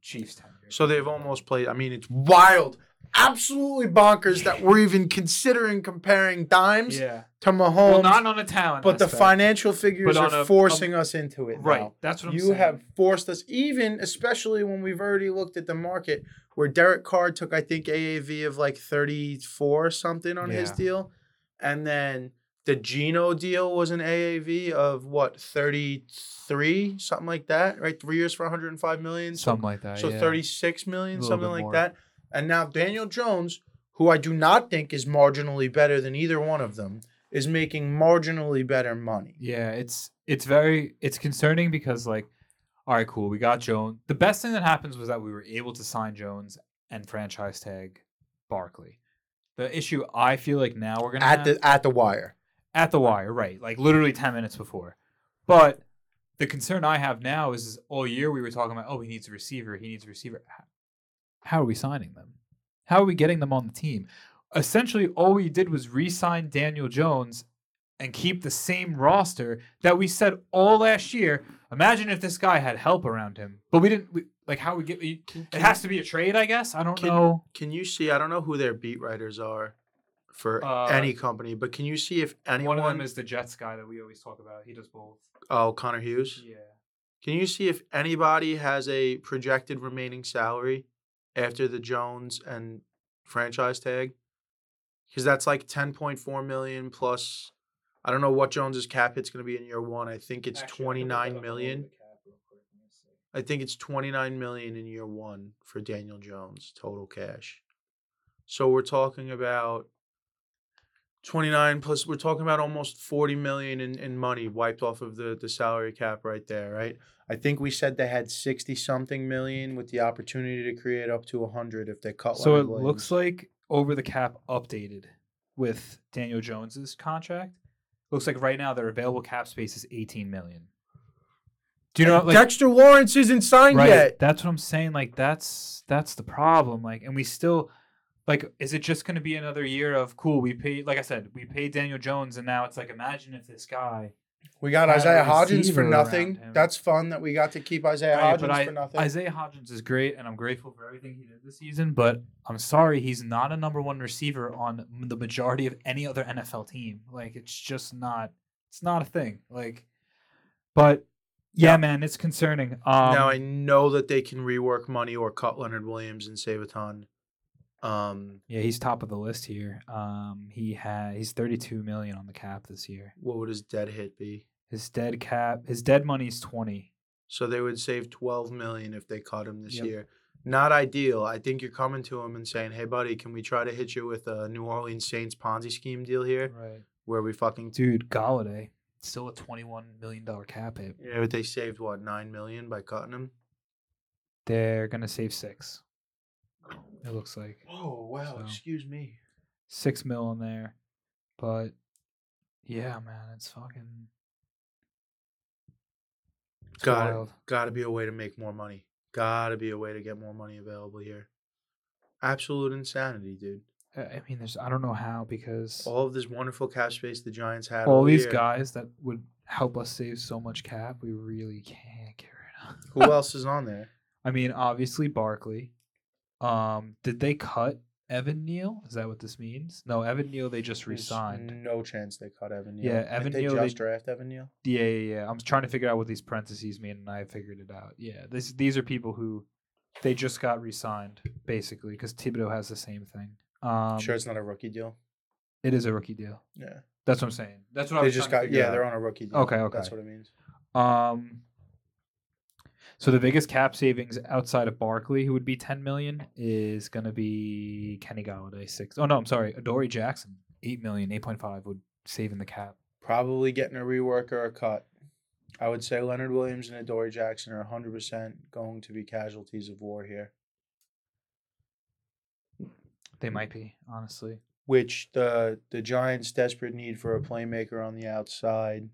Chiefs tenure. So they've almost played. I mean, it's wild, absolutely bonkers that we're even considering comparing dimes yeah. to Mahomes. Well, not on a talent, but the aspect. financial figures But on are a- forcing us into it. right. now. That's what I'm you saying. have forced us, even especially when we've already looked at the market, where Derek Carr took, I think, AAV of like 34 or something on his Yeah. deal. And then the Geno deal was an AAV of what, 33, something like that, right? Three years for 105 million. So, something like that. so yeah. 36 million, something like more. that. And now Daniel Jones, who I do not think is marginally better than either one of them, is making marginally better money. Yeah, it's it's very it's concerning because like, all right, cool, we got Jones. The best thing that happens was that we were able to sign Jones and franchise tag Barkley. The issue I feel like now we're gonna At have, the at the wire. At the wire, right? Like literally ten minutes before. But the concern I have now is, is all year we were talking about, oh, he needs a receiver, he needs a receiver. How are we signing them? How are we getting them on the team? Essentially, all we did was re-sign Daniel Jones and keep the same roster that we said all last year. Imagine if this guy had help around him, but we didn't. We, like, how we get? we- It has to be a trade, I guess. I don't Can- know. Can you see? I don't know who their beat writers are for Uh, any company, but can you see if anyone? One of them is the Jets guy that we always talk about. He does both. oh Connor Hughes. Yeah. Can you see if anybody has a projected remaining salary after the Jones and franchise tag? Because that's like ten point four million plus. I don't know what Jones's cap hit's going to be in year one. I think it's twenty nine million. I think it's 29 million in year 1 for Daniel Jones total cash. So we're talking about 29 plus we're talking about almost 40 million in, in money wiped off of the the salary cap right there, right? I think we said they had 60 something million with the opportunity to create up to 100 if they cut So it looks like over the cap updated with Daniel Jones's contract. Looks like right now their available cap space is 18 million. Do you know like Dexter Lawrence isn't signed right? yet. That's what I'm saying. Like that's that's the problem. Like, and we still like, is it just going to be another year of cool? We paid, like I said, we paid Daniel Jones, and now it's like, imagine if this guy We got Isaiah Hodgins for nothing. That's fun that we got to keep Isaiah Right, Hodgins I- for nothing. Isaiah Hodgins is great, and I'm grateful for everything he did this season. But I'm sorry, he's not a number one receiver on the majority of any other NFL team. Like, it's just not. It's not a thing. Like, but yeah, Yeah. man, it's concerning. Um, now I know that they can rework money or cut Leonard Williams and save a ton. Um, yeah, he's top of the list here. Um, he had he's 32 million on the cap this year. what would his dead hit be? His dead cap, his dead money is 20. So they would save twelve million if they cut him this Yep. year. Not ideal. I think you're coming to him and saying, "Hey, buddy, can we try to hit you with a New Orleans Saints Ponzi scheme deal here, Right, where we fucking dude, Golladay still a 21 million dollar cap hit. yeah, but they saved what nine million by cutting him." They're gonna save six. It looks like. Oh wow! So- Excuse me. six mil in there. But yeah, man, it's fucking it's Got wild. Got to be a way to make more money. Got to be a way to get more money available here. Absolute insanity, dude. I mean, there's I don't know how because all, All of this wonderful cap space the Giants had. all these year. guys that would help us save so much cap, we really can't get rid of. Who *laughs* else is on there? I mean, obviously Barkley. Um, did they cut Evan Neal? Is that what this means? No, Evan Neal they just There's re-signed. No chance they cut Evan Neal. Yeah, Evan they Neal, they- just draft Evan Neal. Yeah, yeah, yeah. I'm trying to figure out what these parentheses mean, and I figured it out. Yeah, this these are people who they just got re-signed basically because Thibodeaux has the same thing. Um, sure, it's not a rookie deal. it is a rookie deal. Yeah, That's what I'm saying. That's what I they was just got. Yeah, out. they're on a rookie deal. Okay, okay. That's what it means. Um, so the biggest cap savings outside of Barkley, who would be 10 million, is gonna be Kenny Golladay six. Oh no, I'm sorry, Adoree Jackson eight million, eight point five would save in the cap. Probably getting a rework or a cut. I would say Leonard Williams and Adoree Jackson are 100% going to be casualties of war here. They might be honestly. Which the the Giants' desperate need for a playmaker on the outside.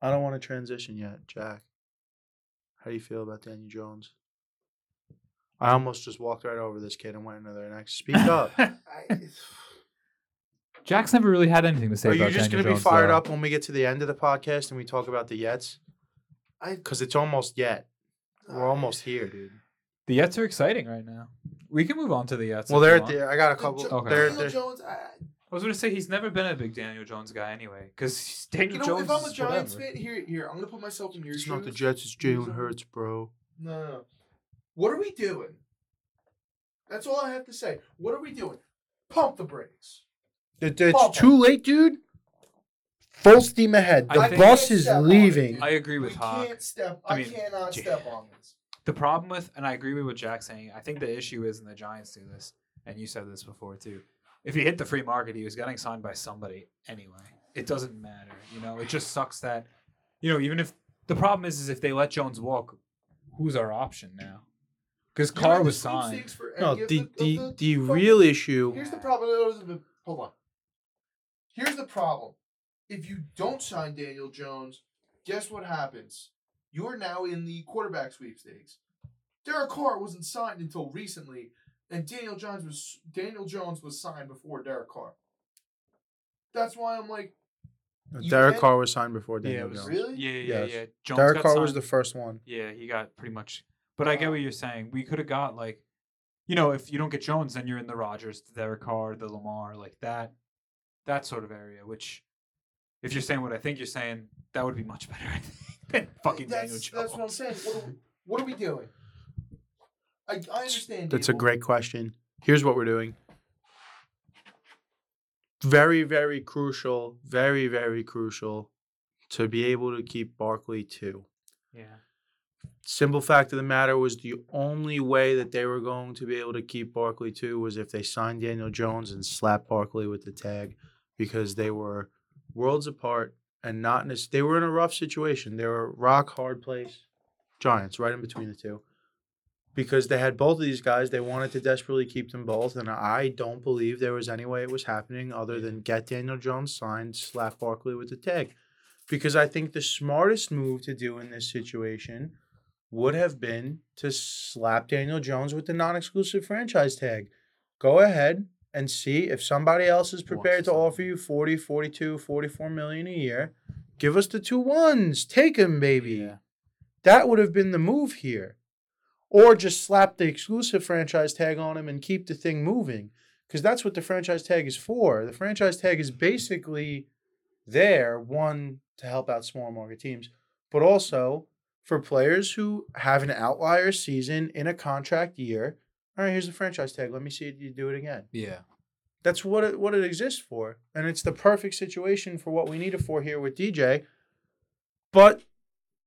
I don't want to transition yet, Jack. How do you feel about Daniel Jones? I almost just walked right over this kid and went into their next. Speak *laughs* up. Jack's never really had anything to say Are about you just going to be Jones, fired though. up when we get to the end of the podcast and we talk about the Yets? I, Because it's almost yet. We're almost here, dude. The Yets are exciting right now. We can move on to the Yets. Well, if you they're want. there. I got a couple. Jo- Okay. They're, Daniel they're, Jones. I, I was going to say he's never been a big Daniel Jones guy anyway, because *laughs* Daniel you know, Jones. if I'm a Giants whatever. fan, here, here, I'm gonna put myself in your it's shoes. not the Jets. It's Jalen Hurts, bro. No, no, no. What are we doing? That's all I have to say. What are we doing? Pump the brakes. It, it's Pump too late, dude. Full steam ahead. The think- bus is step it, leaving. I agree with we Hawk. can't step. I I, mean, cannot j- step on this. The problem with, and I agree with what Jack's saying. I think the issue is, and the Giants do this, and you said this before too. If he hit the free market, he was getting signed by somebody anyway. It doesn't matter, you know. It just sucks that, you know, even if the problem is, is if they let Jones walk, who's our option now? Because You're Carr in the was signed. sweepstakes for No, any of the the, the the fucking- real issue. Here's the problem. Hold on. Here's the problem. If you don't sign Daniel Jones, guess what happens? You are now in the quarterback sweepstakes. Derek Carr wasn't signed until recently, and Daniel Jones was Daniel Jones was signed before Derek Carr. That's why I'm like, Derek had- Carr was signed before Yeah, Daniel it was, Jones. Really? yeah, yeah, Yes. yeah. Jones Derek got Carr was the first one. Yeah, he got pretty much. But I get what you're saying. We could have got like, you know, if you don't get Jones, then you're in the Rodgers, the Derek Carr, the Lamar, like that, that sort of area. Which, if you're saying what I think you're saying, that would be much better. I think, than fucking that's, Daniel Jones. that's what I'm saying. What are, what are we doing? I, I understand. That's a great question. Here's what we're doing. Very, very crucial, very, very crucial to be able to keep Barkley too. Yeah. Simple fact of the matter was the only way that they were going to be able to keep Barkley too was if they signed Daniel Jones and slapped Barkley with the tag because they were worlds apart and not in a, they were in a rough situation. They were rock hard place. Giants right in between the two. Because they had both of these guys, they wanted to desperately keep them both, and I don't believe there was any way it was happening other than get Daniel Jones signed, slap Barkley with the tag. Because I think the smartest move to do in this situation would have been to slap Daniel Jones with the non-exclusive franchise tag. Go ahead and see if somebody else is prepared to offer you 40, 42, 44 million a year. Give us the two ones. Take him, baby. Yeah. That would have been the move here. Or just slap the exclusive franchise tag on him and keep the thing moving. Because that's what the franchise tag is for. The franchise tag is basically there, one, to help out small market teams, but also for players who have an outlier season in a contract year. All right, here's the franchise tag. Let me see you do it again. Yeah. That's what it, what it exists for, and it's the perfect situation for what we need it for here with DJ. But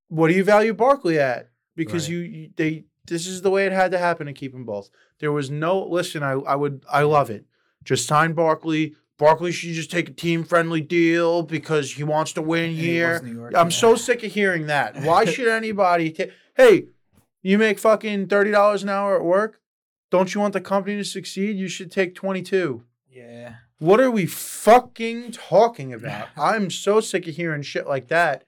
what do you value Barkley at? Because Right. you, you they this is the way it had to happen to keep them both. There was no listen. I I would I love it. Just sign Barkley. Barkley should just take a team friendly deal because he wants to win And here. New York, I'm yeah. so sick of hearing that. Why *laughs* should anybody take? Hey, you make fucking thirty dollars an hour at work. Don't you want the company to succeed? You should take twenty two. Yeah. What are we fucking talking about? *laughs* I'm so sick of hearing shit like that.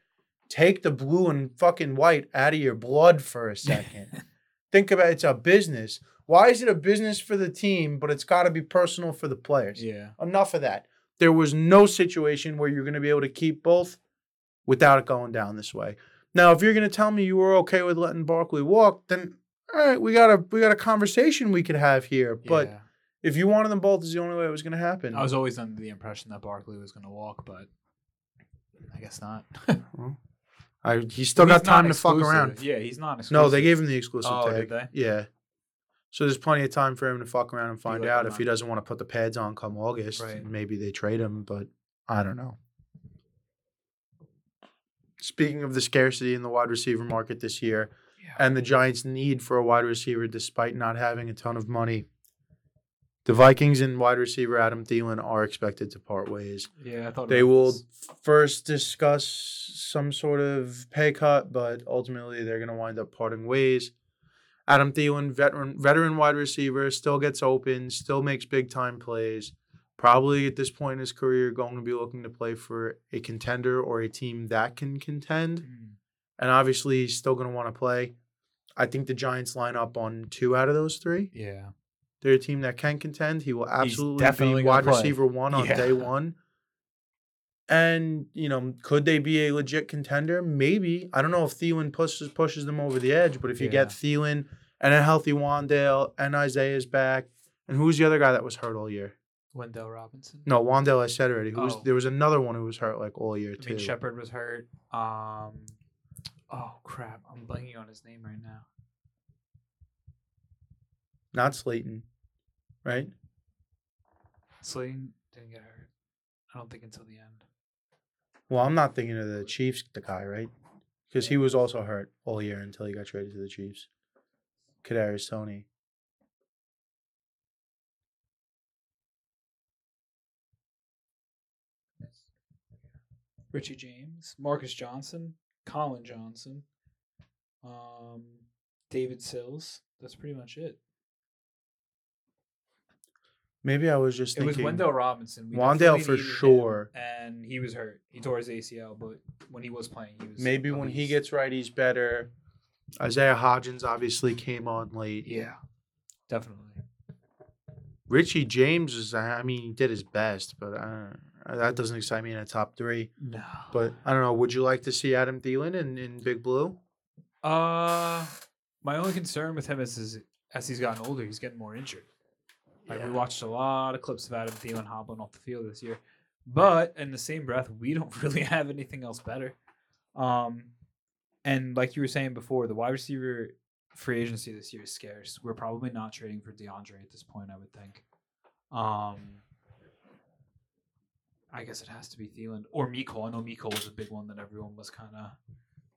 Take the blue and fucking white out of your blood for a second. *laughs* Think about it's a business. Why is it a business for the team, but it's got to be personal for the players? Yeah. Enough of that. There was no situation where you're going to be able to keep both without it going down this way. Now, if you're going to tell me you were okay with letting Barkley walk, then all right, we got a we got a conversation we could have here. But Yeah. if you wanted them both, is the only way it was going to happen. I was always under the impression that Barkley was going to walk, but I guess not. *laughs* I, he's still He's got time to fuck around. Yeah, he's not. Exclusive. No, they gave him the exclusive Oh, tag. did they? Yeah. So there's plenty of time for him to fuck around and find out if he doesn't want to put the pads on come August. Right. Maybe they trade him, but I don't know. Speaking of the scarcity in the wide receiver market this year Yeah. and the Giants' need for a wide receiver despite not having a ton of money, the Vikings and wide receiver Adam Thielen are expected to part ways. Yeah, I thought They will this. first discuss some sort of pay cut, but ultimately they're going to wind up parting ways. Adam Thielen, veteran veteran wide receiver, still gets open, still makes big time plays. Probably at this point in his career, going to be looking to play for a contender or a team that can contend. Mm. And obviously, he's still going to want to play. I think the Giants line up on two out of those three. Yeah. They're a team that can contend. He will absolutely be gonna wide play. receiver one on Yeah. day one. And you know, could they be a legit contender? Maybe. I don't know if Thielen pushes pushes them over the edge, but if you get Thielen and a healthy Wan'Dale and Isaiah's back, and who's the other guy that was hurt all year? Wendell Robinson. No, Wan'Dale I said already. Who was Oh. there was another one who was hurt like all year I too. mean, Shepard was hurt. Um, oh crap, I'm blanking on his name right now. Not Slayton, right? Slayton didn't get hurt. I don't think until the end. Well, I'm not thinking of the Chiefs, the guy, right? Because he was also hurt all year until he got traded to the Chiefs. Kadarius Toney. Richie James, Marcus Johnson, Collin Johnson, um, David Sills. That's pretty much it. Maybe I was just It was. Wendell Robinson. We Wan'Dale for sure. and he was hurt. He tore his ACL, but when he was playing, he was maybe when he gets right, he's better. Isaiah Hodgins obviously came on late. yeah, definitely. Richie James is, I mean, he did his best, but uh, that doesn't excite me in a top three. No, But I don't know. Would you like to see Adam Thielen in, in Big Blue? Uh, my only concern with him is, is as he's gotten older, he's getting more injured. Like we watched a lot of clips of Adam Thielen hobbling off the field this year, but in the same breath, we don't *laughs* really have anything else better. Um, and like you were saying before, the wide receiver free agency this year is scarce. We're probably not trading for DeAndre at this point. I would think. Um, I guess it has to be Thielen or Mecole. I know Mecole was a big one that everyone was kind of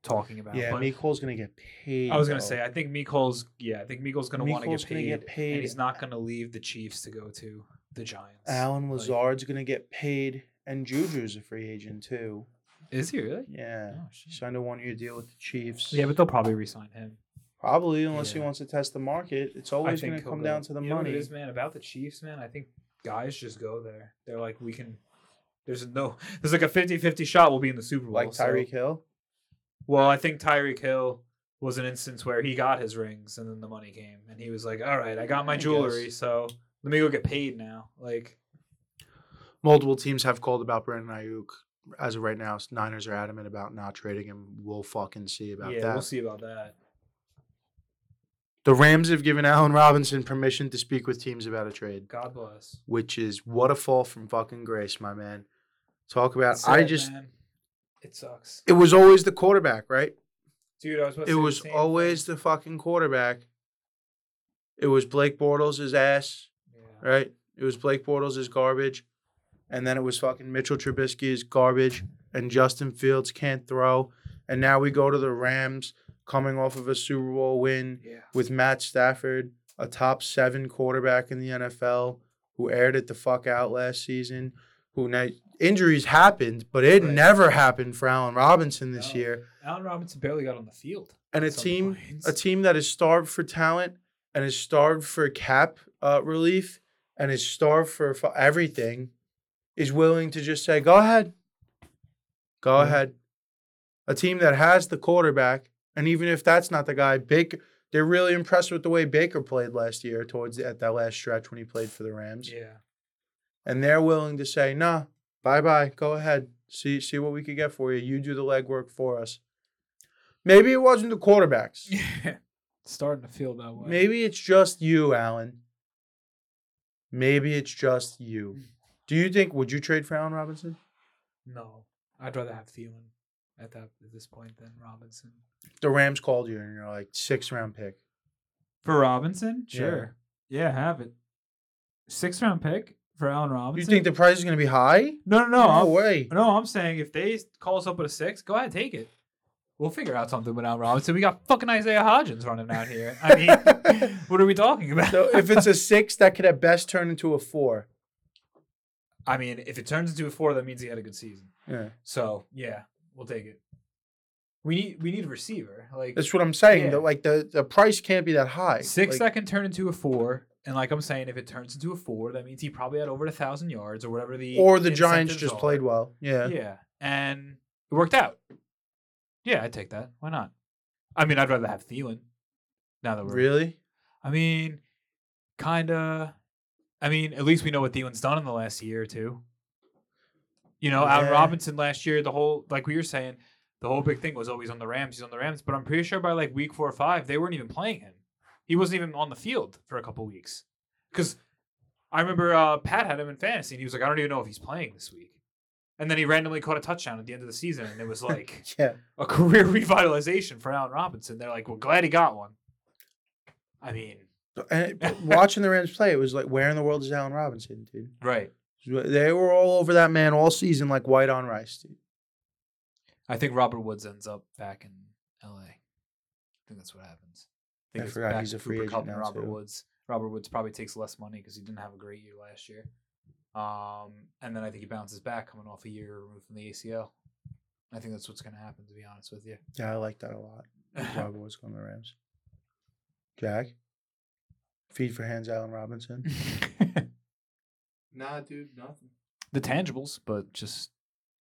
talking about. Yeah, but Mecole's going to get paid. I was gonna though. say I think Mecole's yeah I think Mecole's gonna want to Mecole's get gonna paid, get paid. and he's not gonna leave the Chiefs to go to the Giants. Allen Like- Lazard's going to get paid, and Juju's a free agent too. is he really? Yeah. Oh, shit. Signed a one year deal with the Chiefs. Yeah, but they'll probably re-sign him. Probably, unless he wants to test the market. It's always going to come go. down to the you know what money. it is, man. About the Chiefs, man. I think guys just go there. They're like, we can. There's no. There's like a 50-50 shot. We'll be in the Super Bowl. like so- Tyreek Hill. Well, I think Tyreek Hill was an instance where he got his rings and then the money came and he was like, "All right, I got my jewelry, so let me go get paid now." Like, Multiple teams have called about Brandon Aiyuk. As of right now, Niners are adamant about not trading him. We'll fucking see about yeah, that. we'll see about that. The Rams have given Allen Robinson permission to speak with teams about a trade, God bless. which is what a fall from fucking grace, my man. Talk about. I just. man. It sucks, It was always the quarterback, right? dude. I was. It the was same always the fucking quarterback. It was Blake Bortles' ass, Yeah. right? It was Blake Bortles' garbage. And then it was fucking Mitchell Trubisky's garbage. And Justin Fields can't throw. And now we go to the Rams coming off of a Super Bowl win Yeah. with Matt Stafford, a top seven quarterback in the NFL, who aired it the fuck out last season. Who now injuries happened, but it Right. never happened for Allen Robinson this No. year. Allen Robinson barely got on the field. And a team a team that is starved for talent and is starved for cap uh, relief and is starved for fu- everything is willing to just say, "Go ahead, go Yeah. ahead." A team that has the quarterback, and even if that's not the guy, Baker, they're really impressed with the way Baker played last year towards at that last stretch when he played for the Rams, Yeah. and they're willing to say, "Nah, bye bye, go ahead, see see what we could get for you. You do the legwork for us." Maybe it wasn't the quarterbacks. *laughs* Yeah. Starting to feel that way. Maybe it's just you, Allen. Maybe it's just you. *laughs* Do you think would you trade for Allen Robinson? No, I'd rather have Thielen at that at this point than Robinson. The Rams called you and you're like six round pick. For Robinson, Yeah. sure. Yeah, have it. Six round pick for Allen You think the price is gonna be high? No, no, no. no I'm- way. No, I'm saying if they call us up with a six, go ahead, and take it. We'll figure out something with Allen Robinson. We got fucking Isaiah Hodgins running out here. I mean, *laughs* what are we talking about? So if it's a six, that could at best turn into a four. I mean, if it turns into a four, that means he had a good season. Yeah. So yeah, we'll take it. We need we need a receiver. Like That's what I'm saying. Yeah. The, like the, the price can't be that high. six Like, that can turn into a four. And like I'm saying, if it turns into a four, that means he probably had over a thousand yards or whatever the or the Giants just are. played well. Yeah. Yeah, and it worked out. Yeah, I'd take that. Why not? I mean, I'd rather have Thielen. Now that we're Really? I mean, kind of. I mean, at least we know what Thielen's done in the last year or two. You know, Yeah. Robinson last year, the whole like we were saying, the whole big thing was oh, always on the Rams. He's on the Rams, but I'm pretty sure by like week four or five, they weren't even playing him. He wasn't even on the field for a couple weeks. Because I remember uh, Pat had him in fantasy, and he was like, I don't even know if he's playing this week. And then he randomly caught a touchdown at the end of the season, and it was *laughs* like Yeah. a career *laughs* revitalization for Allen Robinson. They're like, well, glad he got one. I mean, And *laughs* watching the Rams play, it was like, where in the world is Allen Robinson, dude? right. They were all over that man all season like white on rice, dude. I think Robert Woods ends up back in L.A. I think that's what happens. I it's forgot he's a free Cooper agent Kupp now, Robert too. Woods. Robert Woods probably takes less money because he didn't have a great year last year. Um, and then I think he bounces back coming off a year removed from the ACL. I think that's what's going to happen. To be honest with you, Yeah, I like that a lot. *laughs* Robert was going to the Rams. Jack? Feed for hands, Allen Robinson. *laughs* Nah, dude, nothing. the tangibles, but just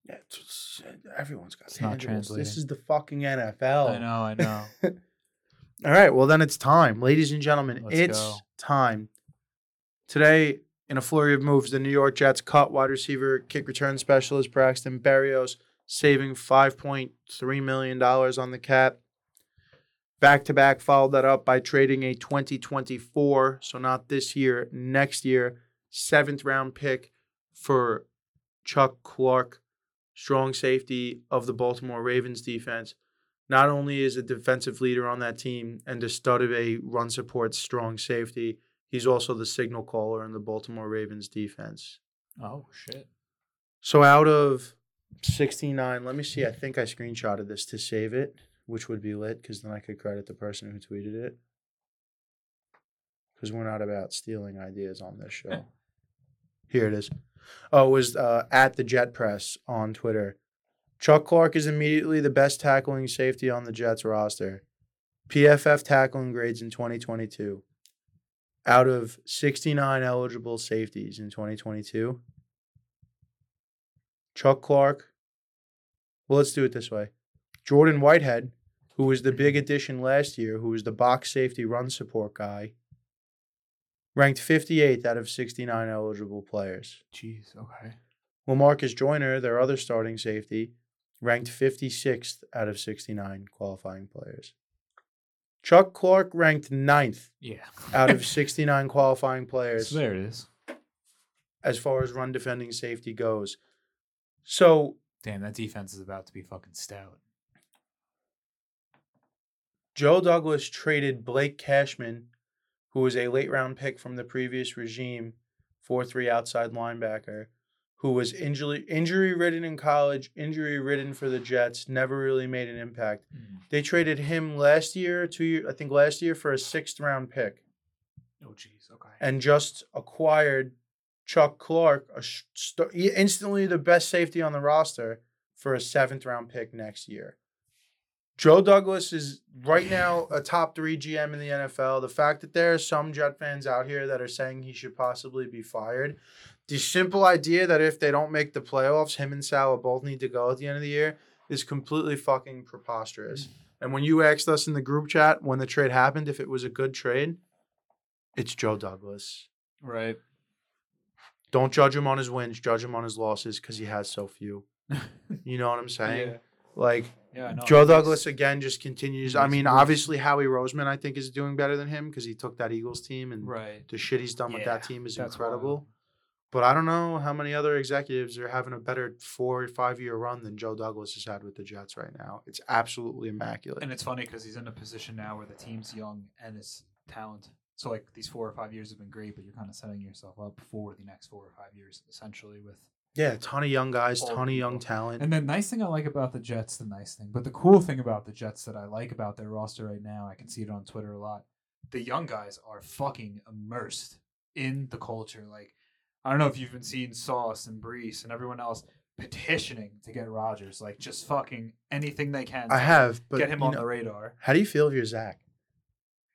Yeah, it's, it's- everyone's got It's not tangibles. translating. This is the fucking NFL. I know, I know. *laughs* All right, well then it's time, ladies and gentlemen. Let's it's go. time. Today, in a flurry of moves, the New York Jets cut wide receiver, kick return specialist Braxton Berrios, saving five point three million dollars on the cap. Back to back followed that up by trading a 2024, so not this year, next year, seventh round pick for Chuck Clark, strong safety of the Baltimore Ravens defense not only is a defensive leader on that team and a stud of a run support strong safety, he's also the signal caller in the Baltimore Ravens defense. oh shit! So out of 69, let me see. I think I screenshotted this to save it, which would be lit because then I could credit the person who tweeted it. Because we're not about stealing ideas on this show. *laughs* Here it is. Oh, it was uh, at the Jet Press on Twitter. Chuck Clark is immediately the best tackling safety on the Jets roster. PFF tackling grades in 2022. Out of 69 eligible safeties in 2022, Chuck Clark. Well, let's do it this way. Jordan Whitehead, who was the big addition last year, who was the box safety run support guy, ranked 58th out of 69 eligible players. Jeez. Okay. Well, Marcus Joyner, their other starting safety, ranked 56th out of 69 qualifying players. Chuck Clark ranked 9th Yeah. out of *laughs* 69 qualifying players so there it is. as far as run defending safety goes. So Damn, that defense is about to be fucking stout. Joe Douglas traded Blake Cashman, who was a late round pick from the previous regime, 4 3 outside linebacker, who was injury injury ridden in college, injury ridden for the Jets, never really made an impact. Mm. They traded him last year, two year, I think last year for a sixth round pick, Oh jeez. Okay. and just acquired Chuck Clark, a st- instantly the best safety on the roster, for a seventh round pick next year. Joe Douglas is right now a top three GM in the NFL. The fact that there are some Jet fans out here that are saying he should possibly be fired, the simple idea that if they don't make the playoffs, him and Salah both need to go at the end of the year is completely fucking preposterous. And when you asked us in the group chat when the trade happened if it was a good trade, it's Joe Douglas. Right. Don't judge him on his wins, judge him on his losses because he has so few. *laughs* You know what I'm saying? Yeah. Like Yeah. No, Joe Douglas again just continues. I mean, obviously Howie Roseman I think is doing better than him because he took that Eagles team and Right. the shit he's done with that team is incredible. wild. But I don't know how many other executives are having a better four or five year run than Joe Douglas has had with the Jets right now. It's absolutely immaculate. And it's funny because he's in a position now where the team's young and it's talent. So like these four or five years have been great, but you're kind of setting yourself up for the next four or five years, essentially. With yeah, a ton of young guys, All ton of young talent. and the nice thing I like about the Jets, the nice thing, but the cool thing about the Jets that I like about their roster right now, I can see it on Twitter a lot. The young guys are fucking immersed in the culture. Like I don't know if you've been seeing Sauce and Breece and everyone else petitioning to get Rodgers, like just fucking anything they can. I have, but get him on know, the radar. how do you feel if you're Zach?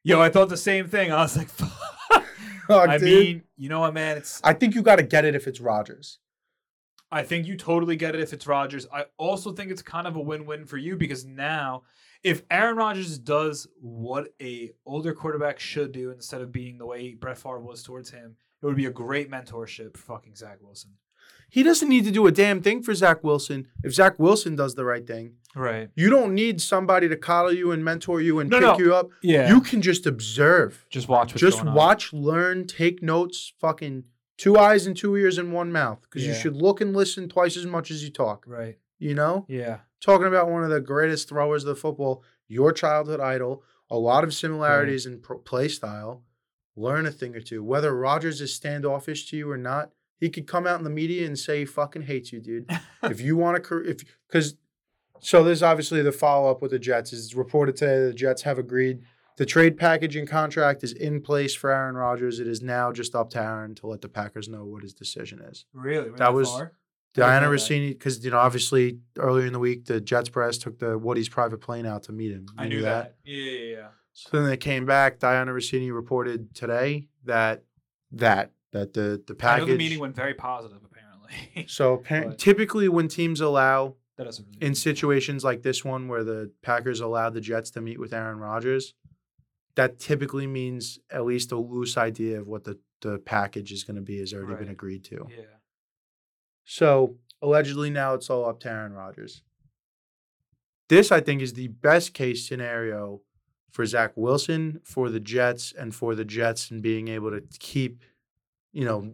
Yo, I thought the same thing. I was like, fuck. *laughs* *laughs* Fuck, I dude. mean, you know what, man? It's. I think you got to get it if it's Rodgers. I think you totally get it if it's Rodgers. I also think it's kind of a win-win for you because now if Aaron Rodgers does what a older quarterback should do instead of being the way Brett Favre was towards him, it would be a great mentorship for fucking Zach Wilson. He doesn't need to do a damn thing for Zach Wilson if Zach Wilson does the right thing. Right. You don't need somebody to coddle you and mentor you and No, pick no. you up. Yeah. You can just observe. just watch what's just going on. watch, learn, take notes, fucking two eyes and two ears and one mouth. Because you should look and listen twice as much as you talk. Right. You know? Yeah. Talking about one of the greatest throwers of the football, your childhood idol, a lot of similarities in pro- play style. Learn a thing or two. Whether Rodgers is standoffish to you or not, he could come out in the media and say he fucking hates you, dude. if you want to, if because so there's obviously the follow up with the Jets. is reported today that the Jets have agreed the trade package and contract is in place for Aaron Rodgers. It is now just up to Aaron to let the Packers know what his decision is. Really? We're That was- far? Dianna. Russini, because you know, obviously earlier in the week, the Jets press took the Woody's private plane out to meet him. I You knew that. Yeah, yeah, yeah. So then they came back. Dianna Russini reported today that that that the the I package. know the meeting went very positive, apparently. *laughs* so typically, when teams allow that doesn't really in situations like this one where the Packers allowed the Jets to meet with Aaron Rodgers, that typically means at least a loose idea of what the, the package is going to be has already been agreed to. Yeah. So allegedly now it's all up to Aaron Rodgers. This, I think, is the best case scenario for Zach Wilson, for the Jets, and for the Jets and being able to keep, you know,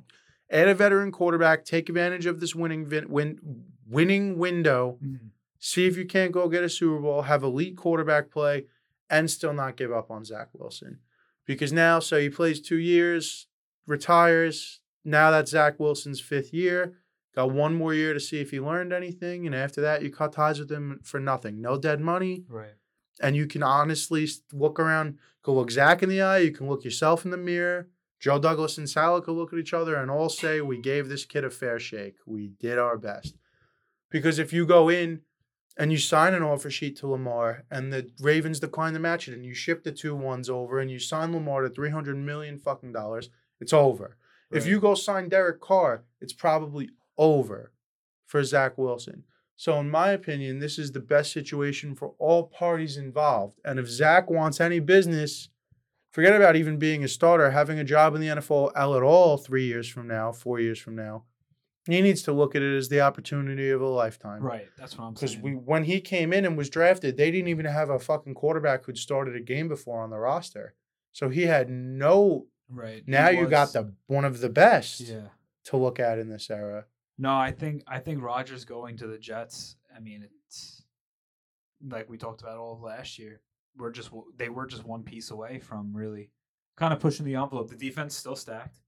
add a veteran quarterback, take advantage of this winning vin- win, winning window, Mhm. see if you can't go get a Super Bowl, have elite quarterback play, and still not give up on Zach Wilson. Because now, so he plays two years, retires. Now that's Zach Wilson's fifth year. Got one more year to see if he learned anything. And after that, you cut ties with him for nothing. No dead money. Right. And you can honestly look around, go look Zach in the eye. You can look yourself in the mirror. Joe Douglas and Salah could look at each other and all say, We gave this kid a fair shake. We did our best. Because if you go in and you sign an offer sheet to Lamar and the Ravens decline to match it and you ship the two ones over and you sign Lamar to 300 million fucking dollars, it's over. If you go sign Derek Carr, it's probably over for Zach Wilson. So, in my opinion, this is the best situation for all parties involved. And if Zach wants any business, forget about even being a starter, having a job in the NFL at all three years from now, four years from now. He needs to look at it as the opportunity of a lifetime. Right. That's what I'm saying. Because we, when he came in and was drafted, they didn't even have a fucking quarterback who'd started a game before on the roster. So he had no. right. Now you got the one of the best Yeah. to look at in this era. No, I think I think Rodgers going to the Jets. I mean, it's like we talked about all of last year. We're just they were just one piece away from really kind of pushing the envelope. The defense still stacked.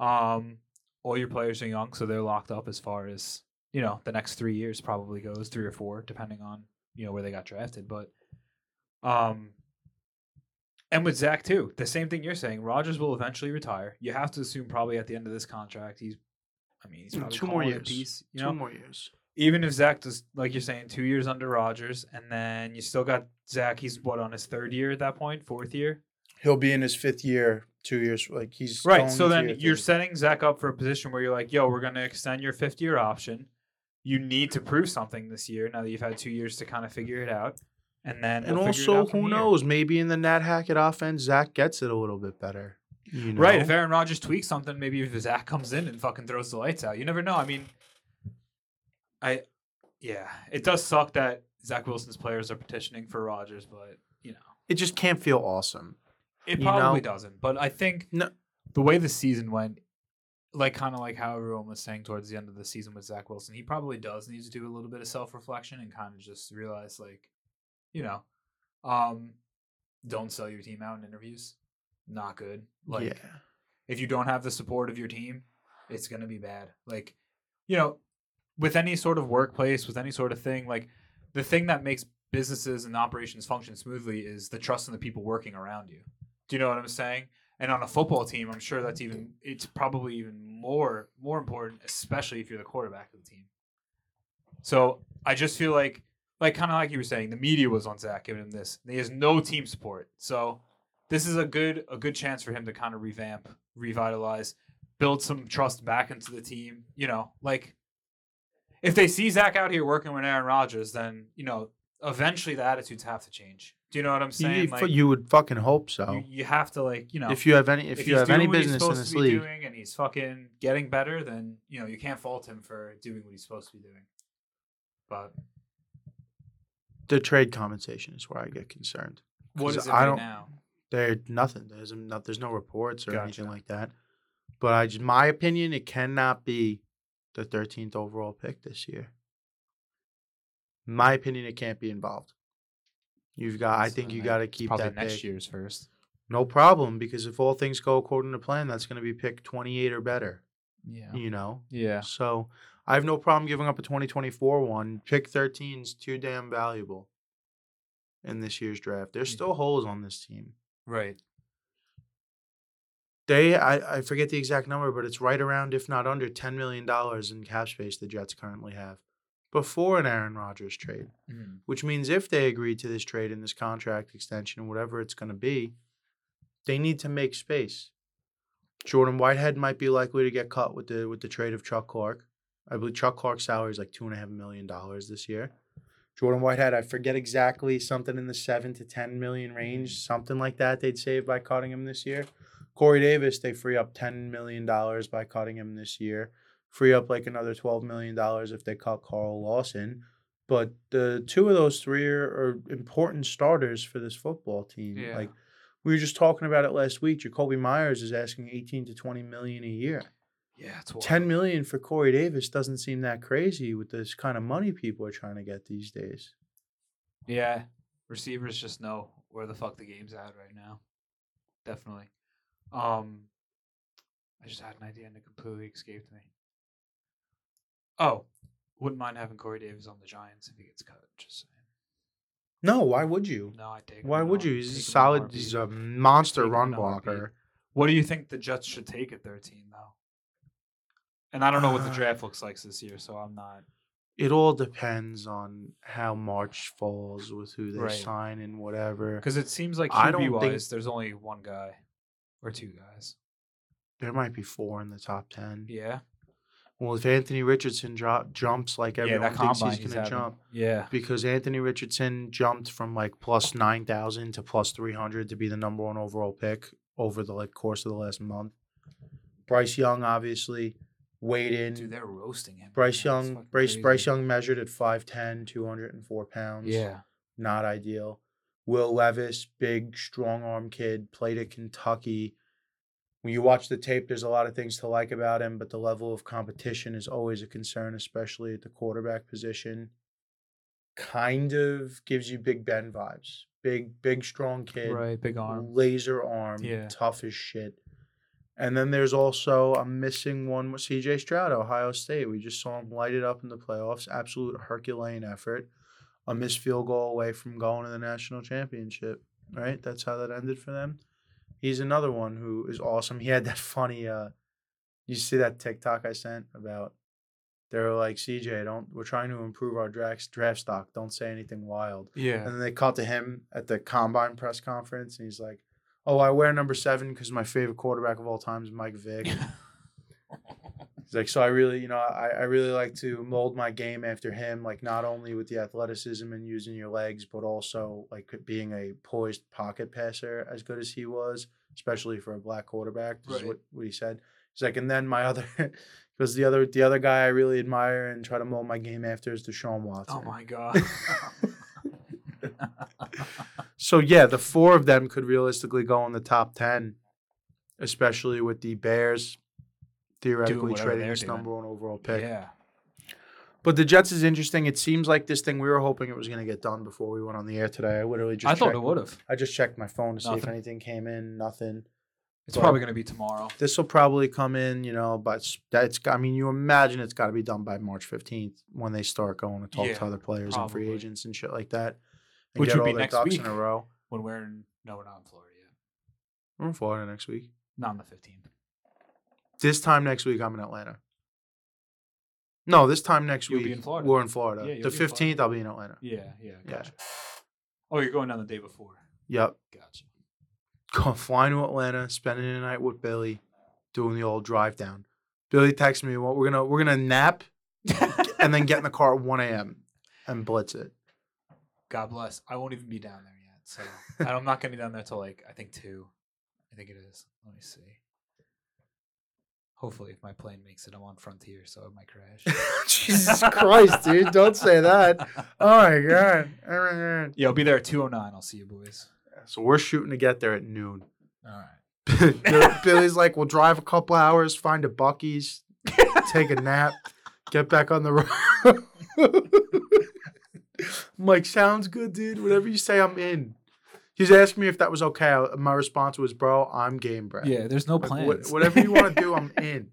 Um, all your players are young, so they're locked up as far as you know the next three years probably goes three or four, depending on you know where they got drafted. But um, and with Zach too, the same thing you're saying. Rodgers will eventually retire. You have to assume probably at the end of this contract, he's. I mean, he's Mm, probably two more calling it a years. piece. You Two know, more years. even if Zach does, like you're saying, two years under Rodgers, and then you still got Zach. He's what on his third year at that point, fourth year, He'll be in his fifth year, two years. Like he's right? So then you're three. setting Zach up for a position where you're like, "Yo, we're gonna extend your fifth year option. You need to prove something this year. Now that you've had two years to kind of figure it out, and then And we'll also, who here." knows? Maybe in the Nat Hackett offense, Zach gets it a little bit better. You know? Right. If Aaron Rodgers tweaks something, maybe if Zach comes in and fucking throws the lights out, you never know. I mean, I, yeah, it does suck that Zach Wilson's players are petitioning for Rodgers, but you know, it just can't feel awesome. It probably know? doesn't. But I think No. the way the season went, like kind of like how everyone was saying towards the end of the season with Zach Wilson, he probably does need to do a little bit of self reflection and kind of just realize, like, you know, um, don't sell your team out in interviews. Not good. Like, yeah. if you don't have the support of your team, it's going to be bad. Like, you know, with any sort of workplace, with any sort of thing, like the thing that makes businesses and operations function smoothly is the trust in the people working around you. Do you know what I'm saying? And on a football team, I'm sure that's even it's probably even more more important, especially if you're the quarterback of the team. So I just feel like like kind of like you were saying, the media was on Zach giving him this. He has no team support. So this is a good a good chance for him to kind of revamp, revitalize, build some trust back into the team. You know, like if they see Zach out here working with Aaron Rodgers, then you know eventually the attitudes have to change. Do you know what I'm saying? You, Like, you would fucking hope so. you, you have to like you know if you have any, if, you have any business in this league, doing and he's fucking getting better, then you know you can't fault him for doing what he's supposed to be doing. But the trade compensation is where I get concerned. what is it I right not now? There, nothing. There's um, no, there's no reports or Gotcha. anything like that. But I, just, my opinion, it cannot be the 13th overall pick this year. My opinion, it can't be involved. You've got. I think you got to keep Probably that next pick. year's first. No problem, because if all things go according to plan, that's going to be pick 28 or better. Yeah. You know. Yeah. So I have no problem giving up a 2024 one. Pick 13 is too damn valuable in this year's draft. There's Yeah. still holes on this team. Right. They, I, I forget the exact number, but it's right around, if not under, $10 million in cap space the Jets currently have before an Aaron Rodgers trade, Mhm. which means if they agree to this trade and this contract extension, whatever it's going to be, they need to make space. Jordan Whitehead might be likely to get cut with the with the trade of Chuck Clark. I believe Chuck Clark's salary is like two and a half million dollars this year. Jordan Whitehead, I forget exactly, something in the seven to ten million range, something like that. They'd save by cutting him this year. Corey Davis, they free up ten million dollars by cutting him this year. Free up like another twelve million dollars if they cut Carl Lawson. But the two of those three are, are important starters for this football team. Yeah. Like we were just talking about it last week. Jakobi Meyers is asking eighteen to twenty million a year. Yeah. It's wild. 10 million for Corey Davis doesn't seem that crazy with this kind of money people are trying to get these days. Yeah. Receivers just know where the fuck the game's at right now. Definitely. Um I just had an idea and it completely escaped me. Oh, wouldn't mind having Corey Davis on the Giants if he gets cut. Just saying. No, why would you? No, I take. Why would you? He's take a him solid, he's a monster Take him run blocker. What do you think the Jets should take at 13 though? And I don't know what the Uh, draft looks like this year, so I'm not. *sighs* It all depends on how March falls with who they Right. sign and whatever. Because it seems like I QB don't think- wise, there's only one guy or two guys. There might be four in the top 10. Yeah. Well, if Anthony Richardson drop, jumps like everyone that thinks he's going to jump, Yeah. because Anthony Richardson jumped from like plus 9,000 to plus 300 to be the number one overall pick over the like course of the last month. Bryce Young obviously weighed in. Dude, they're roasting him. Bryce man. Young, Bryce, Bryce. Young measured at 5'10", 204 pounds. Yeah. Not ideal. Will Levis, big, strong arm kid, played at Kentucky. When you watch the tape, there's a lot of things to like about him, but the level of competition is always a concern, especially at the quarterback position. Kind of gives you Big Ben vibes. Big, big, strong kid Right. Big arm. laser arm, Yeah. tough as shit. And then there's also I'm missing one with CJ Stroud, Ohio State. We just saw him light it up in the playoffs. Absolute Herculean effort. A missed field goal away from going to the national championship. Right? That's how that ended for them. He's another one who is awesome. He had that *laughs* funny uh you see that TikTok I sent about they're like, CJ, don't we're trying to improve our draft draft stock. Don't say anything wild. Yeah. And then they cut to him at the combine press conference, and he's like, "Oh, I wear number seven because my favorite quarterback of all time is Mike Vick." *laughs* he's like, "So I really, you know, I, I really like to mold my game after him, like not only with the athleticism and using your legs, but also like being a poised pocket passer as good as he was, especially for a black quarterback." This is what, what he said. He's like, and then my other, *laughs* because the other the other guy I really admire and try to mold my game after is Deshaun oh Watson. oh my god. *laughs* So yeah, the four of them could realistically go in the top ten, especially with the Bears theoretically trading this doing. number one overall pick. yeah. But the Jets is interesting. It seems like this thing we were hoping it was going to get done before we went on the air today. I literally just I thought checked- it would have. I just checked my phone to see if anything came in. Nothing. It's But- probably gonna be tomorrow. This will probably come in, you know, but s- that's. I mean, you imagine it's got to be done by March fifteenth when they start going to talk Yeah, to other players and free agents and shit like that, and Which get would all be their next ducks week. in a row. When we're in no, we're not in Florida yet. We're in Florida next week. Not on the fifteenth. This time next week, I'm in Atlanta. No, this time next You'll week, be in Florida. we're in Florida. Yeah, you'll the be in Florida. 15th, I'll be in Atlanta. Yeah, yeah, Yeah. gotcha. Oh, you're going down the day before. Yep. Gotcha. Go flying to Atlanta, spending the night with Billy, doing the old drive down. Billy texted me, "Well, we're gonna we're gonna nap *laughs* and then get in the car at 1 a.m. and blitz it." God bless. I won't even be down there yet, so I'm not gonna be down there till like I think two. I think it is. Let me see. Hopefully, if my plane makes it, I'm on Frontier, so it might crash. *laughs* Jesus Christ, dude! Don't say that. *laughs* Oh my god. Oh my god. Yeah, I'll be there at 209. I'll see you boys. So we're shooting to get there at noon. All right. *laughs* Billy's like, we'll drive a couple hours, find a Buc-ee's, take a nap, get back on the road. I'm like, sounds good, dude. Whatever you say, I'm in. He's asking me if that was okay. I- My response was, bro, I'm game, bro. Yeah, there's no Like, plans. what- whatever you want to do, I'm *laughs* in.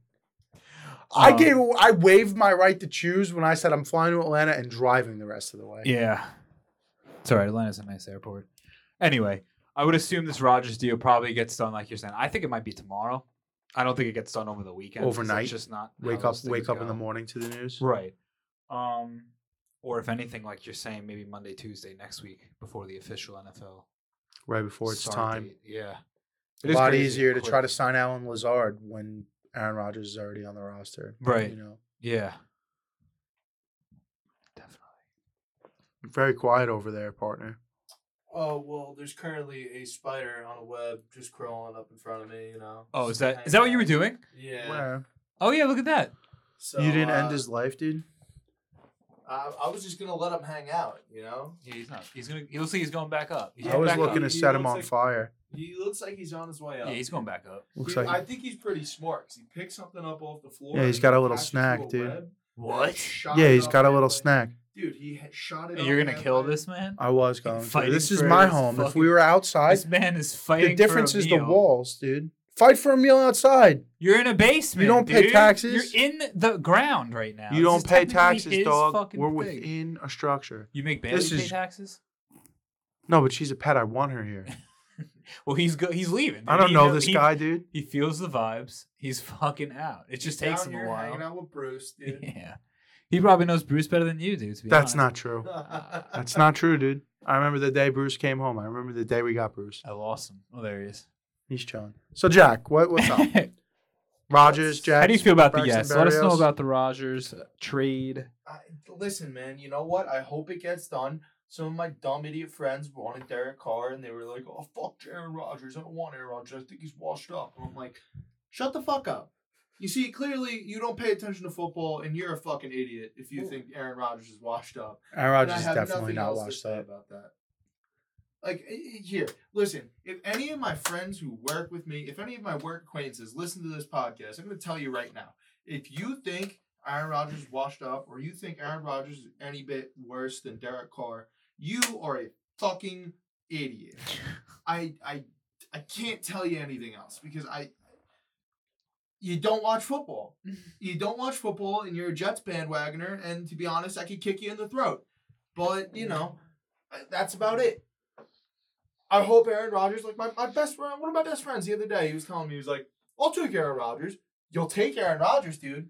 I Um, gave, I waived my right to choose when I said I'm flying to Atlanta and driving the rest of the way. Yeah. It's all right. Atlanta's a nice airport. Anyway, I would assume this Rodgers deal probably gets done like you're saying. I think it might be tomorrow. I don't think it gets done over the weekend. Overnight? It's just not Wake up, wake up in the morning to the news. Right. Um, or if anything, like you're saying, maybe Monday, Tuesday next week before the official NFL Right before it's start time. date. Yeah. a It is lot crazy easier to quick. try to sign Allen Lazard when Aaron Rodgers is already on the roster. Right. You know, Yeah. Definitely. very quiet over there, partner. Oh well, there's currently a spider on a web just crawling up in front of me. You know. Oh, is that is that what you were doing? Yeah. Where? Oh yeah, look at that. So, you didn't end uh, his life, dude. I, I was just gonna let him hang out. You know. Yeah, he's not. He's gonna. He looks like he's going back up. He's Yeah, I going was back looking up. to He set him looks on like- fire. He looks like he's on his way up. Yeah, he's going back up. Looks He- like I think he's pretty smart 'cause he picked something up off the floor. Yeah, he's and got a little attached it snack, to a dude. web, What? and shot yeah, it he's up got a little like- snack. Dude, he had shot it. And up you're gonna then, kill like- this man? I was going. To. Fighting This is for my his home. If fucking- we were outside, This man is fighting. the difference for a is the meal. walls, dude. Fight for a meal outside. You're in a basement. You don't pay dude. taxes? You're in the ground right now. you This don't pay taxes, his dog. We're thing. within a structure. You make Bailey This pay is- taxes. No, but she's a pet. I want her here. *laughs* Well, he's go- he's leaving. I don't He know kno- this he- guy, dude. He feels the vibes. He's fucking out. It just He's takes down him a here Hanging while. out with Bruce, dude. *laughs* Yeah, he probably knows Bruce better than you do. To be That's honest. not true. That's not true, dude. I remember the day Bruce came home. I remember the day we got Bruce. I lost him. Oh, there he is. He's chilling. So Jack, what what's up? *laughs* Rodgers, Jack. How do you feel about the Braxton yes? Let us know about the Rodgers uh, trade. I, listen, man. You know what? I hope it gets done. Some of my dumb idiot friends wanted Derek Carr, and they were like, "Oh fuck, Aaron Rodgers. I don't want Aaron Rodgers. I think he's washed up." And I'm like, "Shut the fuck up." You see, clearly you don't pay attention to football, and you're a fucking idiot if you think Aaron Rodgers is washed up. Aaron And Rodgers is definitely not washed up. about that. Like i- i- here, listen. If any of my friends who work with me, if any of my work acquaintances listen to this podcast, I'm going to tell you right now. If you think Aaron Rodgers washed up, or you think Aaron Rodgers is any bit worse than Derek Carr, you are a fucking idiot. *laughs* I I I can't tell you anything else because I. You don't watch football. *laughs* You don't watch football, and you're a Jets bandwagoner. And to be honest, I could kick you in the throat. But you know, *laughs* that's about it. I hope Aaron Rodgers, like my, my best friend, one of my best friends the other day, he was telling me, he was like, I'll take Aaron Rodgers. You'll take Aaron Rodgers, dude.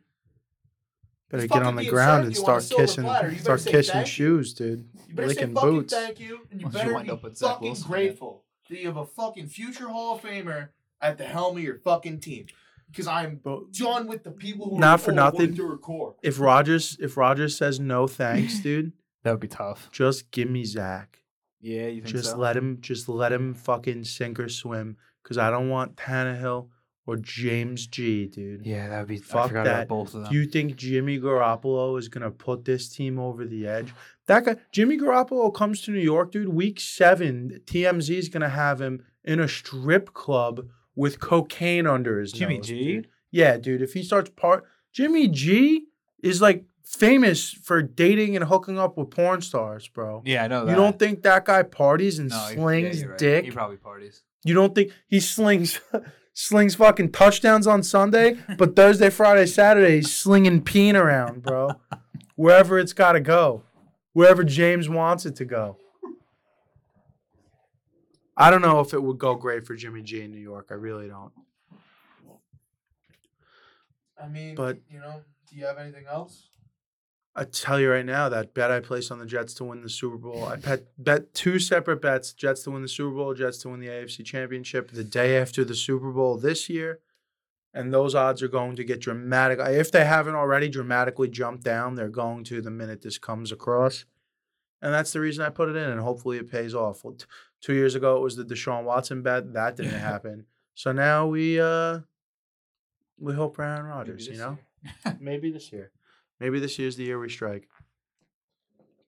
Better He's get on the ground and you on a start kissing, platter. You better start kissing shoes, dude. You better say Licking fucking boots. thank you, and you Once you better wind be up with Zach fucking Wilson again. grateful that you have a fucking future Hall of Famer at the helm of your fucking team. Because I'm But done with the people who Not are for "Oh, I want nothing. Derek Carr." if Rodgers if Rodgers says no thanks, *laughs* dude, That would be tough. just give me Zach. Yeah, you think Just so? let him just let him fucking sink or swim. Cause I don't want Tannehill or James G, dude. yeah, that would be. I Fuck forgot that. about both of them. Do you think Jimmy Garoppolo is gonna put this team over the edge? That guy, Jimmy Garoppolo, comes to New York, dude. Week seven, TMZ is gonna have him in a strip club with cocaine under his Jimmy nose, G? dude. Yeah, dude. If he starts part, Jimmy G is like famous for dating and hooking up with porn stars, bro. yeah, I know that. You don't think that guy parties and No, he- yeah, slings right. dick? He probably parties. You don't think he slings *laughs* slings fucking touchdowns on Sunday, but Thursday, Friday, Saturday he's slinging peen around, bro. *laughs* Wherever it's got to go, wherever James wants it to go. I don't know if it would go great for Jimmy G in New York. I really don't. I mean, But- you know, do you have anything else? I tell you right now, that bet I placed on the Jets to win the Super Bowl, I bet bet two separate bets: Jets to win the Super Bowl, Jets to win the AFC Championship the day after the Super Bowl this year, and those odds are going to get dramatic. If they haven't already dramatically jumped down, they're going to the minute this comes across. and that's the reason I put it in, and hopefully it pays off. Well, t- two years ago it was the Deshaun Watson bet that didn't *laughs* happen, so now we uh we hope Aaron Rodgers. You know, year. *laughs* maybe this year, maybe this year's the year we strike.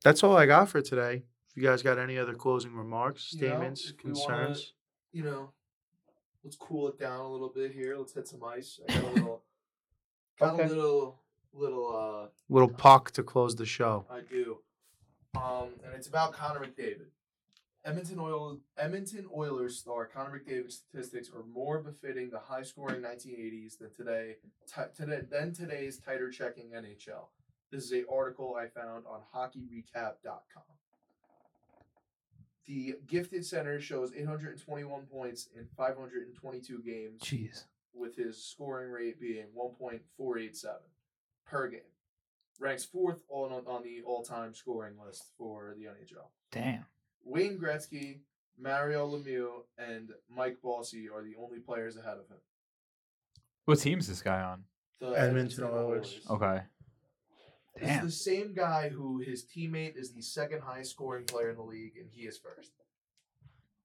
That's all I got for today. If you guys got any other closing remarks, You know, statements, wanna- concerns, You know, let's cool it down a little bit here. Let's hit some ice. I got a little, got Okay. a little, little. uh little puck to close the show. I do. Um, and it's about Connor McDavid. Edmonton Oil Edmonton Oilers star Connor McDavid's statistics are more befitting the high-scoring 1980s than today, ti today than today's tighter checking NHL. This is a article I found on hockeyrecap.com. The gifted center shows 821 points in 522 games Jeez. with his scoring rate being 1.487 per game. Ranks fourth on on the all-time scoring list for the NHL. Damn. Wayne Gretzky, Mario Lemieux, and Mike Bossy are the only players ahead of him. What team's this guy on? The Edmonton Oilers. Okay. This Damn. is the same guy who his teammate is the second highest scoring player in the league, and he is first.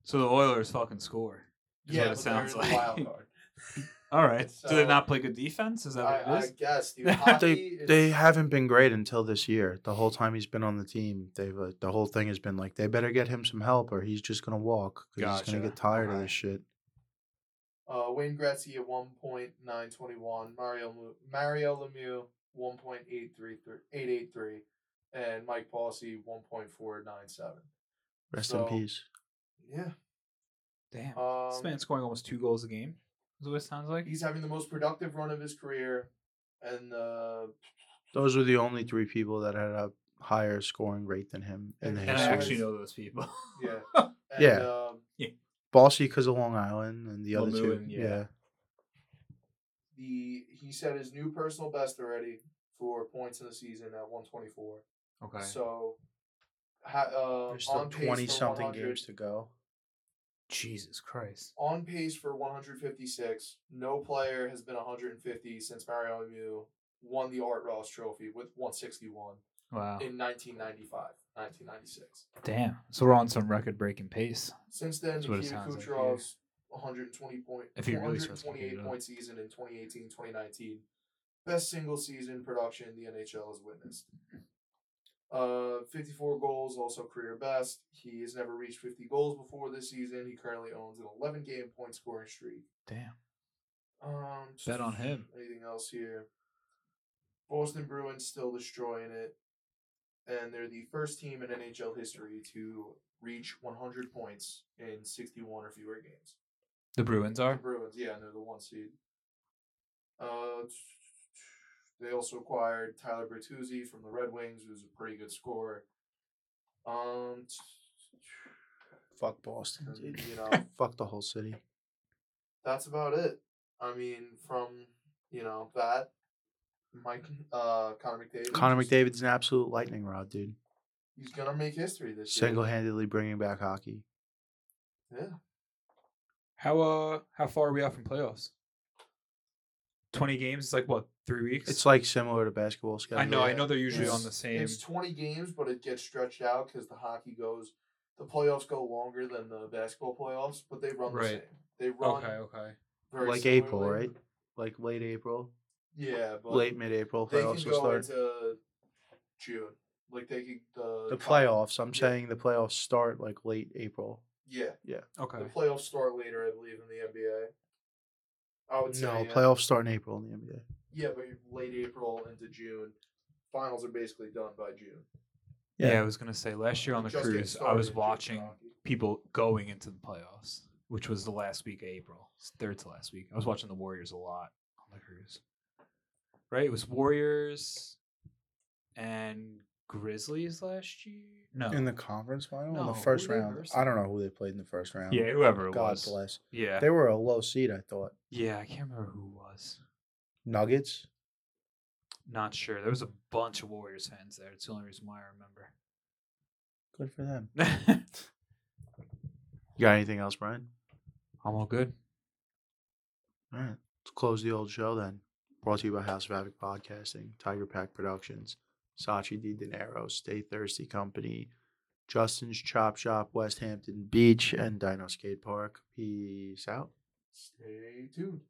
So the Oilers fucking score. Is what it but sounds like. the wild card. *laughs* All right. Do they not play good defense? Is that what I, it I guess, dude. *laughs* They- They is- they haven't been great until this year. The whole time he's been on the team, they've uh, the whole thing has been like they better get him some help or he's just gonna walk because he's gonna get tired of this shit. Uh, Wayne Gretzky at one point nine twenty one, Mario Mu- Mario Lemieux one point eight three eight eight three, and Mike Bossy one point four nine seven. Rest So, in peace. Yeah, Damn. um, this man's scoring almost two goals a game. Is what it sounds like. he's having the most productive run of his career, and uh, Those were the only three people that had a higher scoring rate than him in the And And I actually know those people. yeah, *laughs* and, Yeah. Um, Bossy because of Long Island and the other two. yeah. yeah. the he set his new personal best already for points in the season at one twenty four. okay. So, ha, uh, There's still 20 something games to go. Jesus Christ. on pace for 156. No player has been 150 since Mario Lemieux won the Art Ross Trophy with 161 Wow. in 1995, 1996. Damn. So we're on some record breaking pace. Since then, Nikita sounds like, Kucherov's 120 point, If he really starts picking 128 it up. point season in 2018, 2019. Best single season production the NHL has witnessed. Uh, 54 goals, also career best. He has never reached 50 goals before this season. He currently owns an 11 game point scoring streak. Damn. Um, Bet on him. Anything else here? Boston Bruins still destroying it, and they're the first team in NHL history to reach 100 points in 61 or fewer games. The Bruins are. The? Bruins, yeah, and they're the one seed. Uh, they also acquired Tyler Bertuzzi from the Red Wings, who's a pretty good scorer. Um, Fuck Boston. and, dude. you *laughs* know, Fuck the whole city. that's about it. I mean, from you know that, Mike, uh, Connor McDavid. Connor just- McDavid's an absolute lightning rod, dude. He's gonna make history this year. Single handedly bringing back hockey. Yeah. How uh how far are we out from playoffs? Twenty games. It's like what three weeks. It's like similar to basketball schedule. I know. I know they're usually it's- on the same. It's 20 games, but it gets stretched out because the hockey goes. The playoffs go longer than the basketball playoffs, but they run the Right. same. They run Okay. Okay. very Like April, right? Like late April, Yeah, but late mid April. they Playoffs can will go start. into June. Like they could the The playoffs. I'm yeah. saying the playoffs start like late April. Yeah. Yeah, Okay. the playoffs start later, I believe, in the NBA. I would say No, yeah. playoffs start in April in the NBA. Yeah, but late April into June. Finals are basically done by June. Yeah. Yeah. I was gonna say last year on the Just getting cruise, I started was in watching hockey. people going into the playoffs, which was the last week of April, It's third to last week. I was watching the Warriors a lot on the cruise. Right, it was Warriors and Grizzlies last year. No, In the conference final, in the first round. I don't know who they played in the first round. yeah, whoever it was. God was. bless. Yeah, They were a low seed, I thought. yeah, I can't remember who it was. Nuggets. Not sure. There was a bunch of Warriors fans there. It's the only reason why I remember. Good for them. *laughs* You got anything else, Brian? I'm all good. All right. Let's close the old show then. Brought to you by House of Havoc Podcasting, Tiger Pack Productions, Sachi Di Dinero, Stay Thirsty Company, Justin's Chop Shop, West Hampton Beach, and Dino Skate Park. Peace out. Stay tuned.